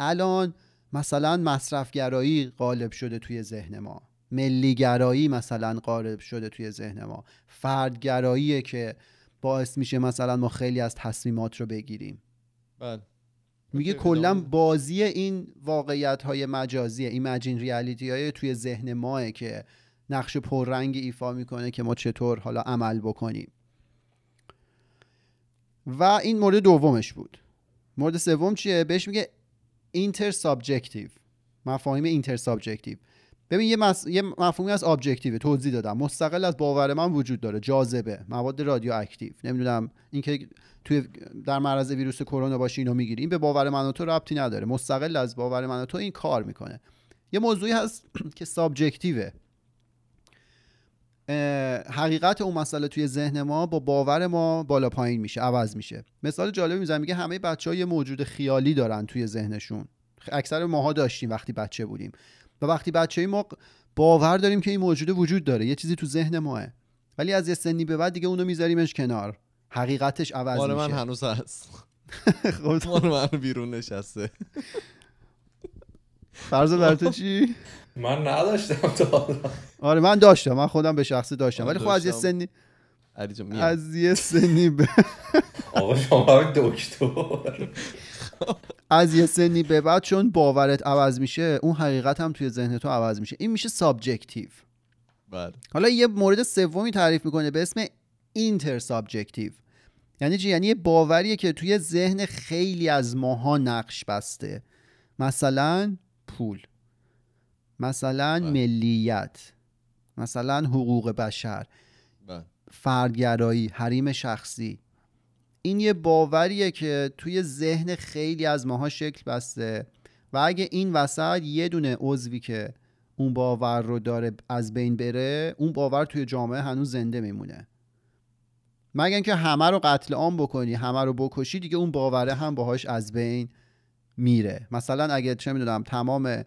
الان مثلا مصرفگرایی غالب شده توی ذهن ما. ملیگرایی مثلا غالب شده توی ذهن ما. فردگراییه که باعث میشه مثلا ما خیلی از تصمیمات رو بگیریم. بله. میگه کلا بازی این واقعیت های مجازی ایمجین ریالیتی های توی ذهن ماه که نقش پررنگ ایفا می‌کنه که ما چطور حالا عمل بکنیم. و این مورد دومش بود. مورد سوم چیه؟ بهش میگه intersubjective مفاهیم intersubjective ببین یه, مس... یه مفهومی از objective توضیح دادم. مستقل از باور من وجود داره. جاذبه. مواد رادیواکتیو. نمی‌دونم اینکه توی در معرض ویروس کرونا باشی اینو می‌گیری. این به باور من و تو ربطی نداره. مستقل از باور من و تو این کار می‌کنه. یه موضوعی هست که subjective ه حقیقت اون مسئله توی ذهن ما با باور ما بالا پایین میشه عوض میشه. مثال جالبی می‌زنه میگه همه بچه ها یه موجود خیالی دارن توی ذهنشون. اکثر ماها داشتیم وقتی بچه بودیم. و وقتی بچه ما باور داریم که این موجود وجود داره یه چیزی تو ذهن ماه. ولی از یه سنی به بعد دیگه اونو میذاریمش کنار. حقیقتش عوض میشه من هنوز هست. خب. من بیرون نشسته. فرض بر تو چی؟ من نداشتم تا حالا. آره من داشتم. من خودم به شخصی داشتم. ولی خب از یه. سنی علی جان میام. از یه سنی به آقا شما هم دکتر. از یه سنی به بعد چون باورت عوض میشه اون حقیقت هم توی ذهن تو عوض میشه. این میشه subjective. بله. حالا یه مورد سومی تعریف می‌کنه به اسم intersubjective یعنی چی؟ یعنی یه باوریه که توی ذهن خیلی از ماها نقش بسته. مثلا پول. مثلا بله. ملیت مثلا حقوق بشر بله. فردگرایی حریم شخصی. این یه باوریه که توی ذهن خیلی از ماها شکل بسته و اگه این وسط یه دونه عضوی که اون باور رو داره از بین بره اون باور توی جامعه هنوز زنده میمونه. مگر اینکه همه رو قتل عام بکنی همه رو بکشی دیگه اون باوره هم باهاش از بین میره. مثلا اگه چه می‌دونم تمام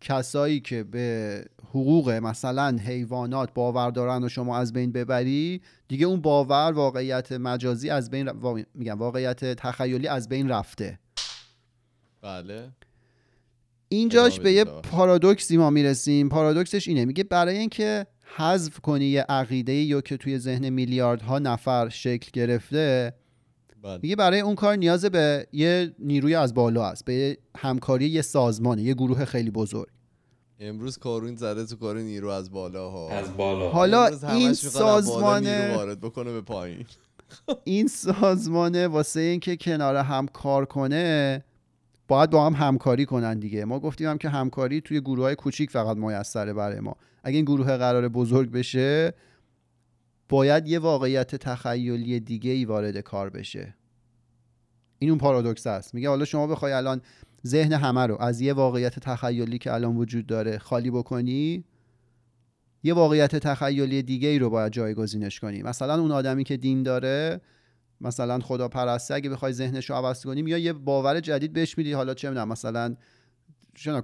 کسایی که به حقوق مثلا حیوانات باور دارن و شما از بین ببری دیگه اون باور واقعیت مجازی از بین ر- وا- میگم واقعیت تخیلی از بین رفته. بله. اینجاش به یه. پارادوکسی ما می‌رسیم. پارادوکسش اینه میگه برای اینکه حذف کنی یه عقیده یا که توی ذهن میلیاردها نفر شکل گرفته بله. میگه برای اون کار نیاز به یه نیروی از بالا است به همکاری یه سازمانه یه گروه خیلی بزرگ. امروز کارون زده تو کار نیرو از بالا ها از بالا. حالا این سازمانه- وارد بکنه به پایین. این سازمانه واسه اینکه کنار هم کار کنه باید با هم همکاری کنن دیگه. ما گفتیم هم که همکاری توی گروه های کوچیک فقط میسره برای ما. اگه این گروه قرار بزرگ بشه باید یه واقعیت تخیلی دیگه ای وارد کار بشه. این اون پارادوکس است. میگه حالا شما بخوای الان ذهن همه رو از یه واقعیت تخیلی که الان وجود داره خالی بکنی یه واقعیت تخیلی دیگه ای رو باید جایگزینش کنی. مثلا اون آدمی که دین داره مثلا خدا پرسته اگه بخوای ذهنش رو عوض کنی یا یه باور جدید بهش میدی. حالا چه می‌دونم مثلا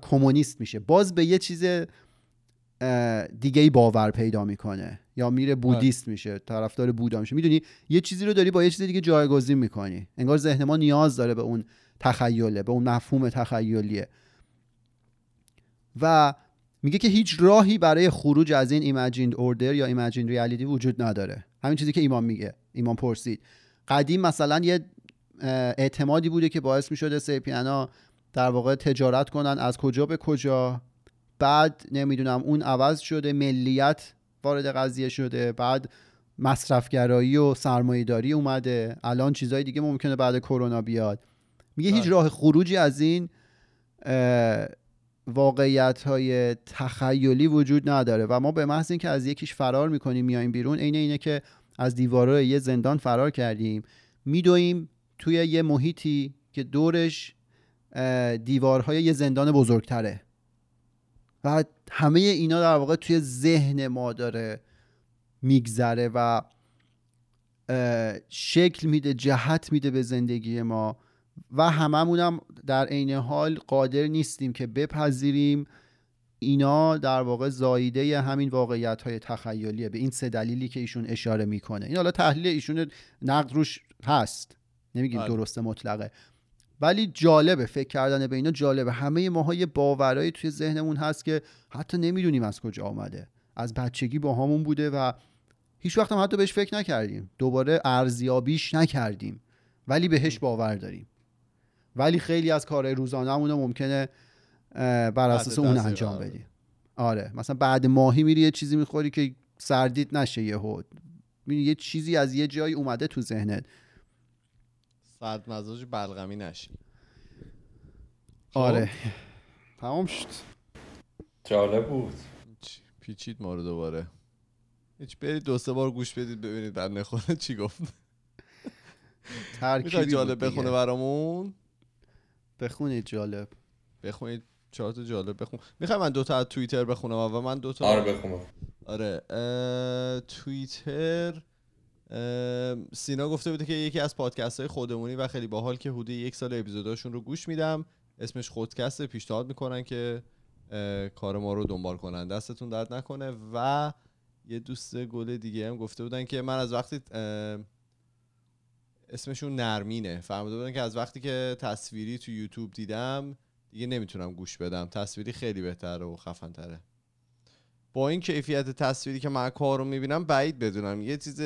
کمونیست میشه. باز به یه چیز دیگه ای باور پیدا می‌کنه یا میره بودیست میشه طرفدار بودا میشه. می‌دونی یه چیزی رو داری با یه چیز دیگه جایگزین می‌کنی. انگار ذهن ما نیاز داره به اون تخیله به اون مفهوم تخیلیه. و میگه که هیچ راهی برای خروج از این ایمجیند اوردر یا ایمجیند ریالیتی وجود نداره. همین چیزی که ایمان میگه ایمان پرسید. قدیم مثلا یه اعتمادی بوده که باعث می‌شده سیپیانا در واقع تجارت کنن از کجا به کجا. بعد نمی‌دونم اون عوض شده ملیت وارد قضیه شده بعد مصرفگرایی و سرمایهداری اومده. الان چیزای دیگه ممکنه بعد کرونا بیاد. میگه هیچ بله. راه خروجی از این واقعیت های تخیلی وجود نداره و ما به محض اینکه از یکیش فرار می‌کنیم میایم بیرون عین اینه که از دیواره یه زندان فرار کردیم. میدویم توی یه محیطی که دورش دیوارهای یه زندان بزرگتره. و همه اینا در واقع توی ذهن ما داره میگذره و شکل میده جهت میده به زندگی ما و هممونم در عین حال قادر نیستیم که بپذیریم. اینا در واقع زاییده همین واقعیت های تخیلیه به این سه دلیلی که ایشون اشاره می‌کنه. این حالا تحلیل ایشون نقد روش هست. نمیگیم بله. درسته مطلقه. ولی جالبه فکر کردن به اینا جالبه. همه ماها یه باورایی توی ذهنمون هست که حتی نمی‌دونیم از کجا آمده. از بچگی با همون بوده و هیچ وقت هم حتی بهش فکر نکردیم. دوباره ارزیابیش نکردیم. ولی بهش باور داریم. ولی خیلی از کارهای روزانه‌مون رو ممکنه بر اساس اون انجام قرار بدیم. آره. مثلا بعد ماهی میری یه چیزی می‌خوری که سردیت نشه یهو. یه چیزی از یه جایی اومده تو ذهنت. سرد مزاج بلغمی نشی. آره. تمام شد. جالب بود. چی- پیچید ما رو دوباره. هیچ برید دو سه بار گوش بدید ببینید بر نخوره چی گفت. ترکیبی جالب. بخونه برامون؟ بخونید جالب. بخونید چهار تا جالب بخون. می‌خوای من دوتا از توییتر بخونم؟ و من دوتا آره بخون آره اه، توییتر اه، سینا گفته بوده که یکی از پادکست های خودمونی و خیلی باحال که حدود یک سال اپیزوداشون رو گوش میدم. اسمش خودکسته پیشنهاد می‌کنن که کار ما رو دنبال کنن. دستتون درد نکنه. و یه دوست گل دیگه هم گفته بودن که من از وقتی اسمشون نرمینه. فهمیده بودن که از وقتی که تصویری تو یوتیوب دیدم دیگه نمی‌تونم گوش بدم. تصویری خیلی بهتره و خفن تره با این کیفیت تصویری که من کار رو می‌بینم بعید بدونم. یه چیز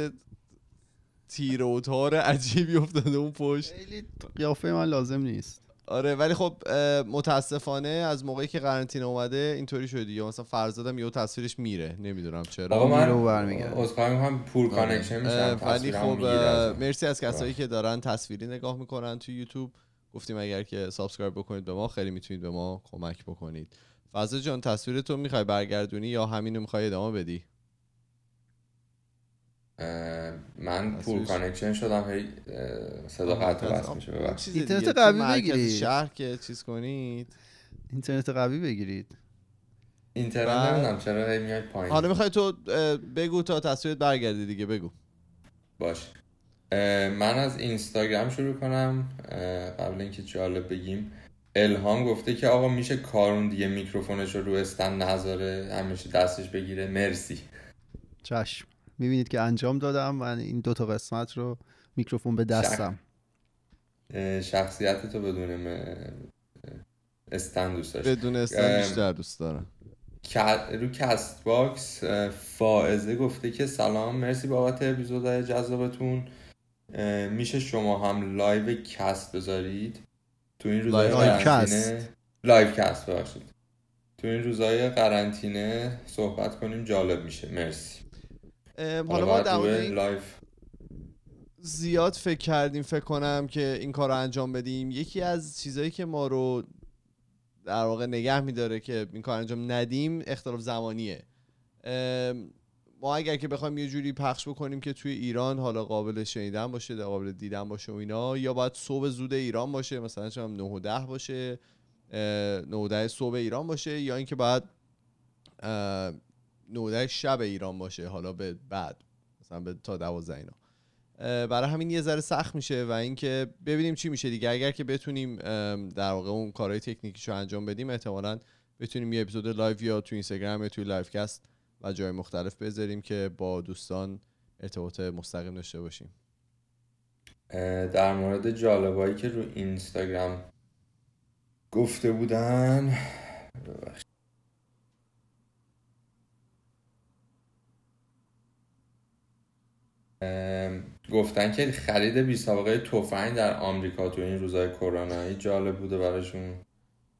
تیر و تار عجیبی افتاده اون پشت. خیلی قیافه من لازم نیست. آره ولی خب متاسفانه از موقعی که قرنطینه اومده اینطوری شده یا مثلا فرزادم یهو تصویرش میره. نمی‌دونم چرا. آقا من. عذرخواهی می‌کنم poor connection میشم. ولی خب. مرسی از کسایی که دارن تصویری نگاه می‌کنن تو یوتیوب. گفتیم اگر که subscribe بکنید به ما خیلی می‌تونید به ما کمک بکنید. فضل جان تصویرتو می‌خوای برگردونی یا همینو می‌خوای ادامه بدی؟ من poor تصویرش- connection شدم هی صدا قطع وصل میشه ببخشید. اینترنت قوی بگیرید. شهر که چیز کنید. اینترنت قوی بگیرید. اینترنت نمی‌دونم چرا هی میاد پایین. حالا می‌خوای تو بگو تا تصویرت برگردی دیگه بگو. باش. من از اینستاگرام شروع کنم. قبل اینکه جالب بگیم الهام گفته که آقا میشه کارون دیگه میکروفونش رو رو stand نذاره همیشه دستش بگیره. مرسی. چشم. می‌بینید که انجام دادم من این دوتا قسمت رو میکروفون به دستم اه، شخصیت تو بدون م- stand دوست داشت. بدون stand. بیشتر دوست دارم رو Castbox فائزه گفته که سلام مرسی بابت اپیزودهای جذابتون. میشه شما هم livecast بذارید. تو این روزهای live قرنطینه livecast ببخشید. تو این روزهای قرنطینه صحبت کنیم جالب میشه. مرسی. حالا ما در این زیاد فکر کردیم فکر کنم که این کار رو انجام بدیم. یکی از چیزهایی که ما رو در واقع نگه میداره که این کار انجام ندیم اختلاف زمانیه. ما اگر که بخوایم یه جوری پخش بکنیم که توی ایران حالا قابل شنیدن باشه قابل دیدن باشه و اینا یا باید صبح زود ایران باشه مثلا چه 9 و 10 باشه اه، 9 و 10 صبح ایران باشه یا اینکه باید اه، 9 و 10 شب ایران باشه حالا به بعد مثلا به تا 12 اینا. برای همین یه ذره سخت میشه و اینکه ببینیم چی میشه دیگه. اگر که بتونیم در واقع اون کارهای تکنیکیشو انجام بدیم احتمالاً بتونیم یه اپیزود live یا تو اینستاگرام یا توی livecast و جای مختلف بذاریم که با دوستان ارتباط مستقیم داشته باشیم. در مورد جالبایی که رو اینستاگرام گفته بودن ببخشید. ام، گفتن که خرید بی سابقه تفنگ در آمریکا تو این روزهای کرونایی جالب بوده براشون.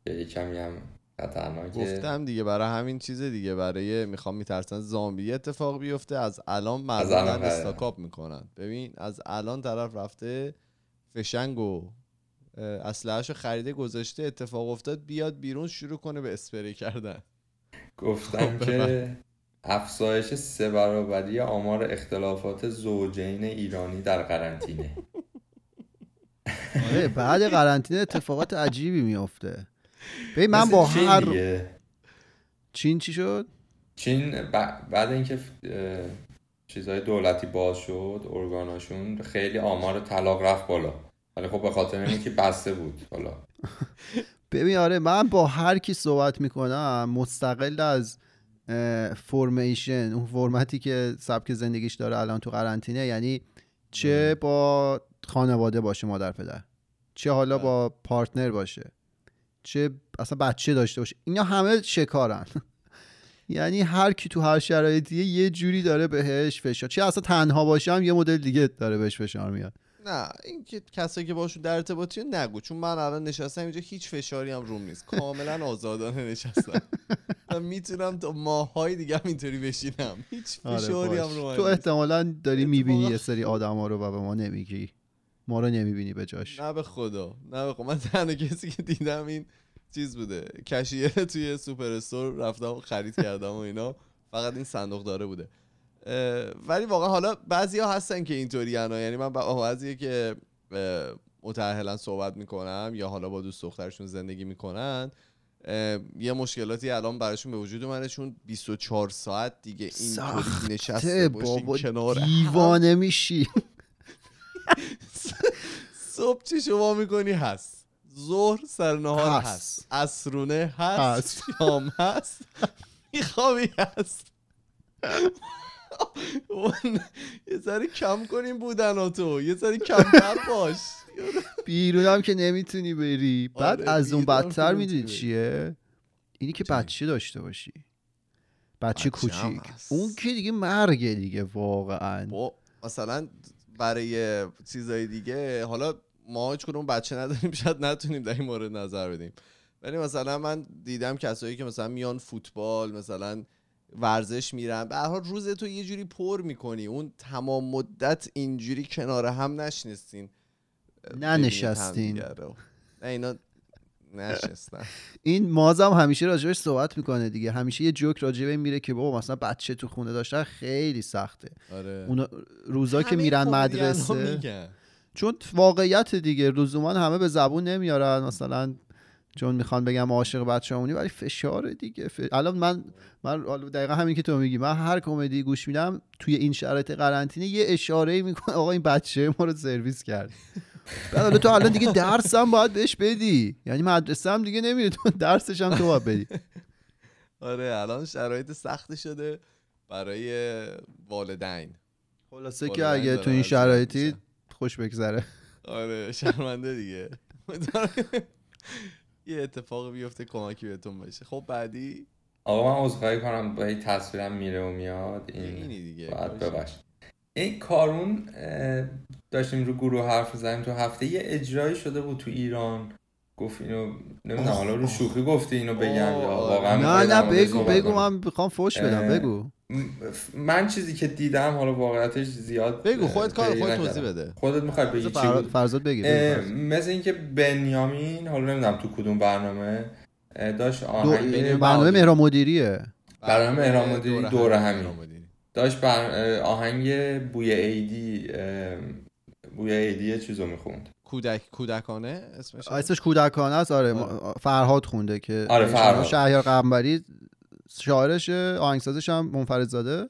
یه کمی هم خطرناکه. گفتم دیگه برای همین چیز دیگه برای می‌خوام میترسن زامبی اتفاق بیفته از الان مردم. استاکاپ می‌کنن. ببین از الان طرف رفته فشنگ و اسلحهشو خریده گذاشته اتفاق افتاد بیاد بیرون شروع کنه به اسپری کردن. گفتن خب، که افزایش سه برابری آمار اختلافات زوجین ایرانی در قرنطینه. آره بعد قرنطینه اتفاقات عجیبی میفته ببین من با چین هر دیگه. چین چی شد؟ چین ب- بعد اینکه چیزهای دولتی باز شد ارگاناشون خیلی آمار طلاق رفت بالا. ولی خب به خاطر اینکه بسته بود حالا ببین آره من با هر کی صحبت می‌کنم مستقل از فرمیشن اون فرمتی که سبک زندگیش داره الان تو قرنطینه یعنی چه با خانواده باشه مادر پدر چه حالا با پارتنر باشه چه اصلا بچه داشته باشه اینا همه شکارن. یعنی هر کی تو هر شرایطی یه جوری داره بهش فشار چه اصلا تنها باشم یه مدل دیگه داره بهش فشار میاد. نه این که کسایی که باشون در ارتباطی نگو چون من الان نشستم اینجا هیچ فشاری هم روم نیست. کاملا آزادانه نشستم. و می‌تونم تا ماهای دیگه هم اینطوری بشینم. هیچ آره فشاری. هم رو من تو نیست. احتمالا داری می‌بینی یه سری آدم ها رو و به ما نمیگی. ما رو نمی‌بینی به جاش. نه به خدا. نه به خدا. من تنها کسی که دیدم این چیز بوده. کشیر توی سوپر استور رفتم خرید کردم و اینا. فقط این صندوق داره بوده. ولی واقعا حالا بعضی ها هستن که اینطوری یعنی من با بعضی که اه، متأهلا صحبت می‌کنم یا حالا با دوست دخترشون زندگی می‌کنن یه مشکلاتی الان براشون به وجود اومده چون 24 ساعت دیگه سخته نشسته باشین کنار. دیوانه میشی. صبح چی شما می‌کنی؟ هست. ظهر سر نهار هست. عصرونه هست. شام هست. میخوابی؟ هست. یه ذره کم کنیم بودناتو یه ذره کمتر باش. بیرونم که نمی‌تونی بری. بعد آره، از اون بدتر می‌دونی. چیه؟ اینی که؟ بچه داشته باشی. بچه هم کوچیک. اون که دیگه مرگه دیگه واقعا. با مثلا برای چیزای دیگه حالا ما هیچ کدوم بچه نداریم شاید نتونیم در این مورد نظر بدیم. ولی مثلا من دیدم کسایی که مثلا میان فوتبال مثلا ورزش میرن. به هر حال روز تو یه جوری پر می‌کنی. اون تمام مدت اینجوری کنار هم نشنستین. ننشستین. نه اینا نشستن. این مازم همیشه راجبش صحبت می‌کنه دیگه. همیشه یه جوک راجبه میره که بابا مثلا بچه تو خونه داشتن خیلی سخته. آره. اونا روزا که میرن مدرسه. میگن. چون واقعیت دیگه. لزوما همه به زبون نمیارن. مثلا چون می‌خوان بگم عاشق بچه‌مونی ولی فشار دیگه. ف... الان من من دقیقا همین که تو میگی من هر کمدی گوش میدم توی این شرایط قرنطینه یه اشاره می‌کنه آقا این بچه ما رو سرویس کرد. بعد حالا تو الان دیگه درس هم باید بهش بدی. یعنی مدرسه هم دیگه نمیره تو درسش هم تو باید بدی. آره الان شرایط سختی شده برای والدین. خلاصه که اگه تو این شرایطی. خوش بگذره. آره شرمنده دیگه. یه اتفاق بیفته کمکی بهتون بشه. خب بعدی؟ آقا من عذرخواهی کنم. با این تصویرم میره و میاد. اینی این دیگه. باید. ببخش این کارون داشتیم رو گروه حرف زدیم تو هفته. یه اجرایی شده بود تو ایران. گفت اینو نمی‌دونم حالا رو. شوخی گفتی اینو بگم یا. واقعا نه نه بگو بگو؟ من می‌خوام فوش بدم بگو من چیزی که دیدم حالا واقعیتش زیاد بگو خودت کار خودت. توضیح بده خودت می‌خوای بگی چی فرزاد, بود فرزاد بگی فرزاد. مثل اینکه بنیامین حالا نمی‌دونم تو کدوم برنامه داشت دو- آهنگ برنامه. مهران مدیریه برنامه مهران مدیری دور همین. داشت بر آهنگ بوی ایدی اه، بوی ایدی چیزو می‌خوند کودک کودکانه اسمش اسمش کودکانه است. آره ما- فرهاد خونده که آره، فرهاد. شهریار قنبری شاعرش آهنگسازش هم منفرد زاده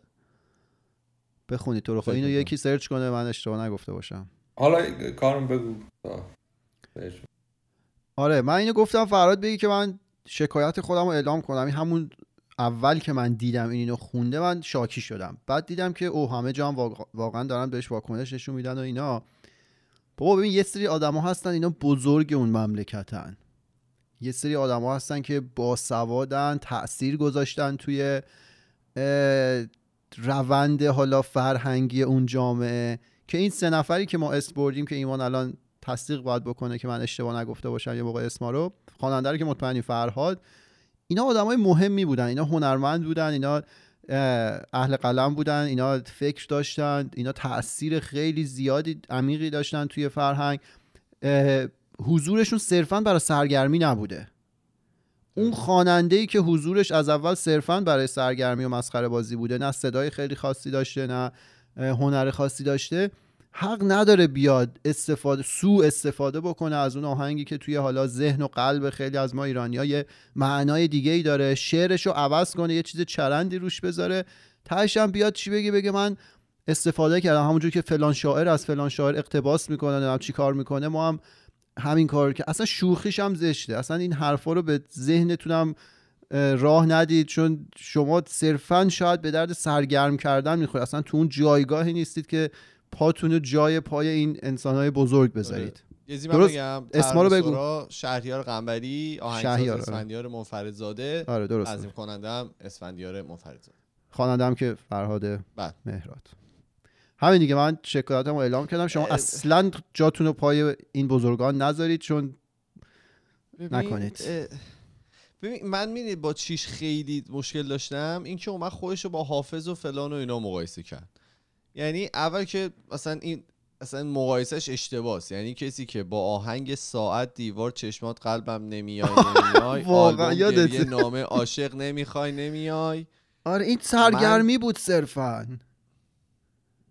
بخونید تو رو خواهی اینو یکی سرچ کنه من اشتباه نگفته باشم. حالا کارم بگو. آره من اینو گفتم فرهاد بگی که من شکایت خودم رو اعلام کنم. این همون اول که من دیدم این اینو خونده من شاکی شدم. بعد دیدم که او همه جا هم واقعا دارن بهش واکنش نشون میدن و اینا. بابا ببین یه سری آدما هستن اینا بزرگ اون مملکتن. یه سری آدما هستن که باسوادن تاثیر گذاشتن توی روند حالا فرهنگی اون جامعه که این سه نفری که ما اسم بردیم که ایمان الان تصدیق باید بکنه که من اشتباه نگفته باشم یه موقع اسما رو. خواننده رو که مطمئنی فرهاد. اینا آدمای مهمی بودن اینا هنرمند بودن اینا اهل قلم بودن اینا فکر داشتن اینا تاثیر خیلی زیادی عمیقی داشتن توی فرهنگ. حضورشون صرفا برای سرگرمی نبوده. اون خواننده ای که حضورش از اول صرفا برای سرگرمی و مسخره بازی بوده نه صدای خیلی خاصی داشته نه هنر خاصی داشته حق نداره بیاد استفاده سو استفاده بکنه از اون آهنگی که توی حالا ذهن و قلب خیلی از ما ایرانی یه معنای دیگه ای داره. شعرش رو عوض کنه یه چیز چرندی روش بذاره. تهش هم بیاد چی بگه؟ بگه من استفاده کردم. همونجور که فلان شاعر از فلان شاعر اقتباس می‌کنه نمی‌دونم چی کار می‌کنه. ما هم همین کار که اصلا شوخیش هم زشته. اصلا این حرفا رو به ذهنتونم اه، راه ندید. چون شما صرفا شاید به درد سرگرم کردن می‌خورید اصلا تو اون جایگاهی نیستید که پاتون رو جای پای این انسانهای بزرگ بذارید من درست. بگم اسما رو بگو. شهریار قنبری آهنگساز آره. اسفندیار منفردزاده آره درست عظیم کننده هم اسفندیار منفردزاده خواننده هم که فرهاد بله. مهراد همین دیگه من شکایتم رو اعلام کردم شما اصلا جاتون رو پای این بزرگان نذارید چون ببین، نکنید. ببین من می‌دید با چیش خیلی مشکل داشتم این که اومد خودش رو با حافظ و فلان و اینا مقایسه کرد یعنی اول که مثلا این اصلا مقایسهش اشتباس یعنی کسی که با آهنگ ساعت دیوار چشمات قلبم نمیای نمیای واقعا. گریه نامه عاشق نمی‌خوای نمیای آره این سرگرمی بود صرفا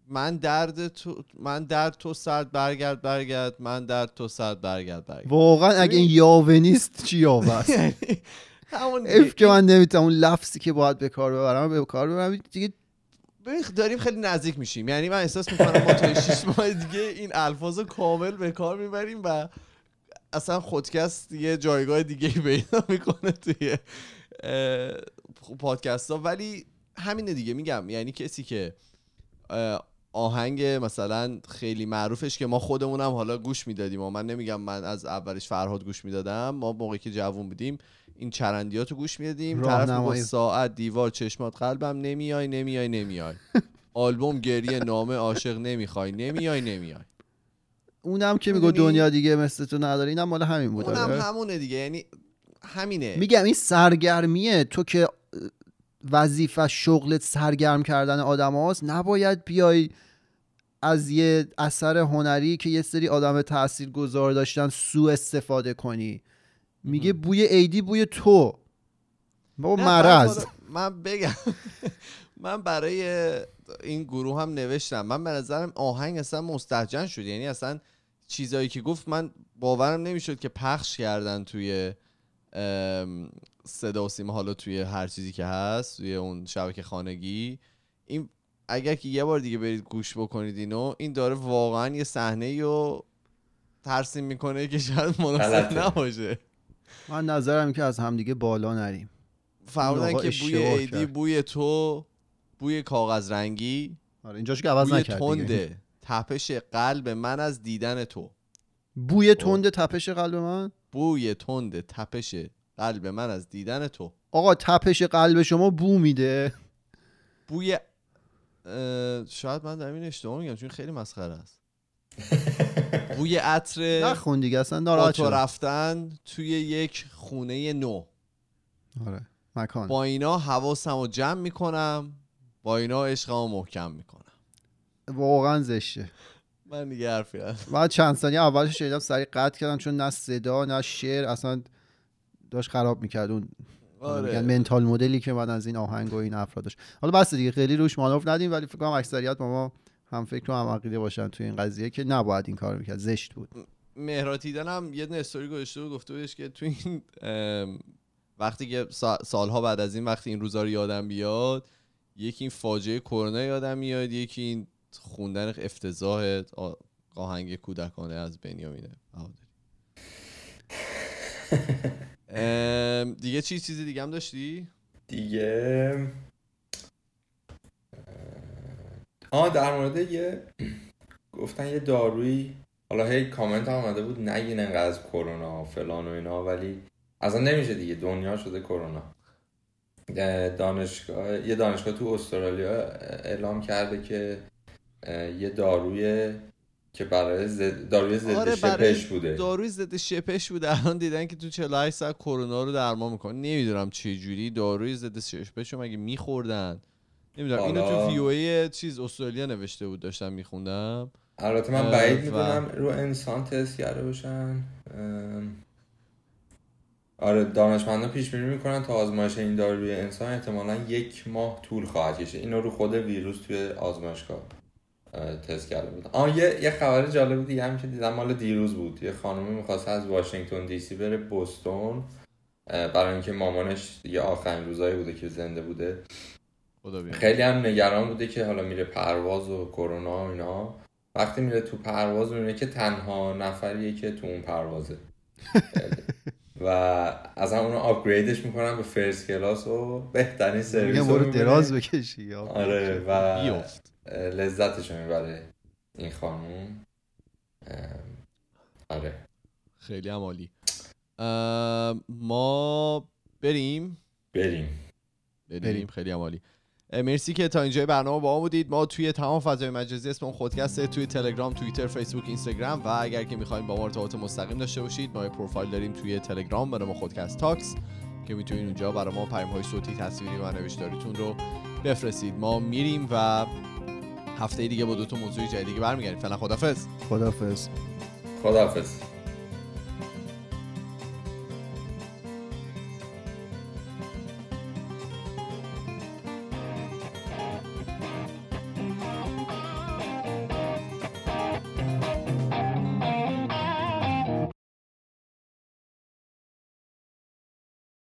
من درد تو من درد تو سرد برگرد برگرد من درد تو سرد برگرد برگرد واقعا اگه این. یاوه نیست چی یاوه است همون. اف که من نمی‌تونم اون لفظی که باید به کار ببرم به کار ببرم دیگه داریم خیلی نزدیک میشیم. یعنی من احساس می‌کنم ما تا شیش ماه دیگه این الفاظ کامل به کار می‌بریم و اصلا خودکست یه جایگاه دیگه پیدا می‌کنه توی پادکست ها ولی همینه دیگه میگم. یعنی کسی که آهنگ مثلا خیلی معروفش که ما خودمونم حالا گوش می‌دادیم. و من نمیگم من از اولش فرهاد گوش می‌دادم. ما موقعی که جوون بودیم این چرندیاتو گوش می‌دادیم طرف با ساعت دیوار چشمات قلبم نمیای نمیای نمیای. آلبوم گریه نامه عاشق نمی‌خوای. نمیای نمیای. اونم که میگو دنیا دیگه مثل تو نداره. اینم مال همین بود اونم آره. همونه دیگه. یعنی همینه. میگم این سرگرمیه. تو که وظیفه شغلت سرگرم کردن آدم هاست نباید بیای از یه اثر هنری که یه سری آدم تأثیر گذار داشتن سو استفاده کنی. میگه بوی ایدی بوی تو. با مرض من بگم. من برای این گروه هم نوشتم. من به نظرم آهنگ اصلا مستحجن شد. یعنی اصلا چیزایی که گفت من باورم نمی‌شد که پخش کردن توی صدا و سیما حالا توی هر چیزی که هست توی اون شبکه خانگی. این اگر که یه بار دیگه برید گوش بکنید اینو این داره واقعا یه صحنه رو ترسیم می‌کنه که شاید مناسب نباشه. من نظرم که از همدیگه بالا نریم. فرمودن که بوی ایدی بوی تو بوی کاغذ رنگی. آره اینجاش که عوض نکرد تنده. تپش قلب من از دیدن تو. بوی خب. تند تپش قلب من؟ بوی تند تپش قلب من از دیدن تو. آقا تپش قلب شما بو میده. بوی شاید من در این اشتباه میگم چون خیلی مسخره است. بوی عطر نخون دیگه اصلا ناراحت رفتن توی یک خونه نو. آره مکان. با اینا حواسم رو جمع می‌کنم با اینا عشقم محکم می‌کنم. واقعا زشته. من دیگه حرفی من چند ثانیه اولش شنیدم سریع قطع کردم چون نه صدا نه شعر اصلا داشت خراب می‌کرد اون آره. منتال مدلی که من از این آهنگ و این افراد داشت حالا بس دیگه خیلی روش مانور ندیم ولی فکر کنم اکثریت ما هم فکر و هم عقیده باشن توی این قضیه که نباید این کار می‌کرد. زشت بود. مهراتیدن هم یه استوری گذاشته و گفته بودش که تو این وقتی که سالها بعد از این وقتی این روزا رو یادم بیاد یکی این فاجعه کرونا یادم میاد یکی این خوندن افتضاح آهنگ کودکانه از بنیامینه دیگه چی چیزی دیگه هم داشتی؟ دیگه آه در مورد یه گفتن یه دارویی حالا هی کامنت هم آمده بود نگین انقدر از کرونا فلان و اینا ولی اصلا نمیشه دیگه دنیا شده کرونا. دانشگاه یه دانشگاه تو استرالیا اعلام کرده که یه داروی که برای زد... داروی ضد آره شپش بوده. داروی ضد شپش بوده الان دیدن که تو 48 ساعت کرونا رو درمان می‌کنه. نمی‌دونم چه جوری داروی ضد شپش رو مگه میخوردن؟ نمی‌دونم اینو تو وی ای چیز استرالیا نوشته بود داشتم میخوندم. البته من بعید می‌دونم رو انسان تست کرده باشن. آره دانشمندان پیش بینی می‌کنن تا آزمایش این دارو روی انسان احتمالا یک ماه طول خواهد کشید. اینو رو خود ویروس توی آزمایشگاه تست کرده بود. آه یه, یه خبر جالب دیگه هم که دیدم مال دیروز بود. یه خانومی می‌خواست از واشنگتن دی سی بره بوستون برای اینکه مامانش یه آخرین روزایی بوده که زنده بوده. خیلی هم نگران بوده که حالا میره پرواز و کرونا و اینا. وقتی میره تو پرواز میره که تنها نفریه که تو اون پروازه. و از همون آپگریدش می‌کنن به فرست کلاس و بهترین سرویس رو دراز بکشی آره و لذتش می‌بره این خانوم. آره. خیلی عمالی ما بریم؟ بریم. بریم خیلی عمالی مرسی که تا اینجای برنامه با ما بودید. ما توی تمام فضای مجازی اسم اون خودکسته توی تلگرام توییتر فیسبوک اینستاگرام و اگر که می‌خواین با ما ارتباط مستقیم داشته باشید ما پروفایل داریم توی تلگرام برای ما خودکست تاکس که می‌تونید اونجا برای ما پیام های صوتی تصویری و نوشتاریتون رو بفرستید. ما میریم و هفته دیگه با دو تا موضوع جدیدی برمیگردیم. فعلا خدافظ خدافظ خدافظ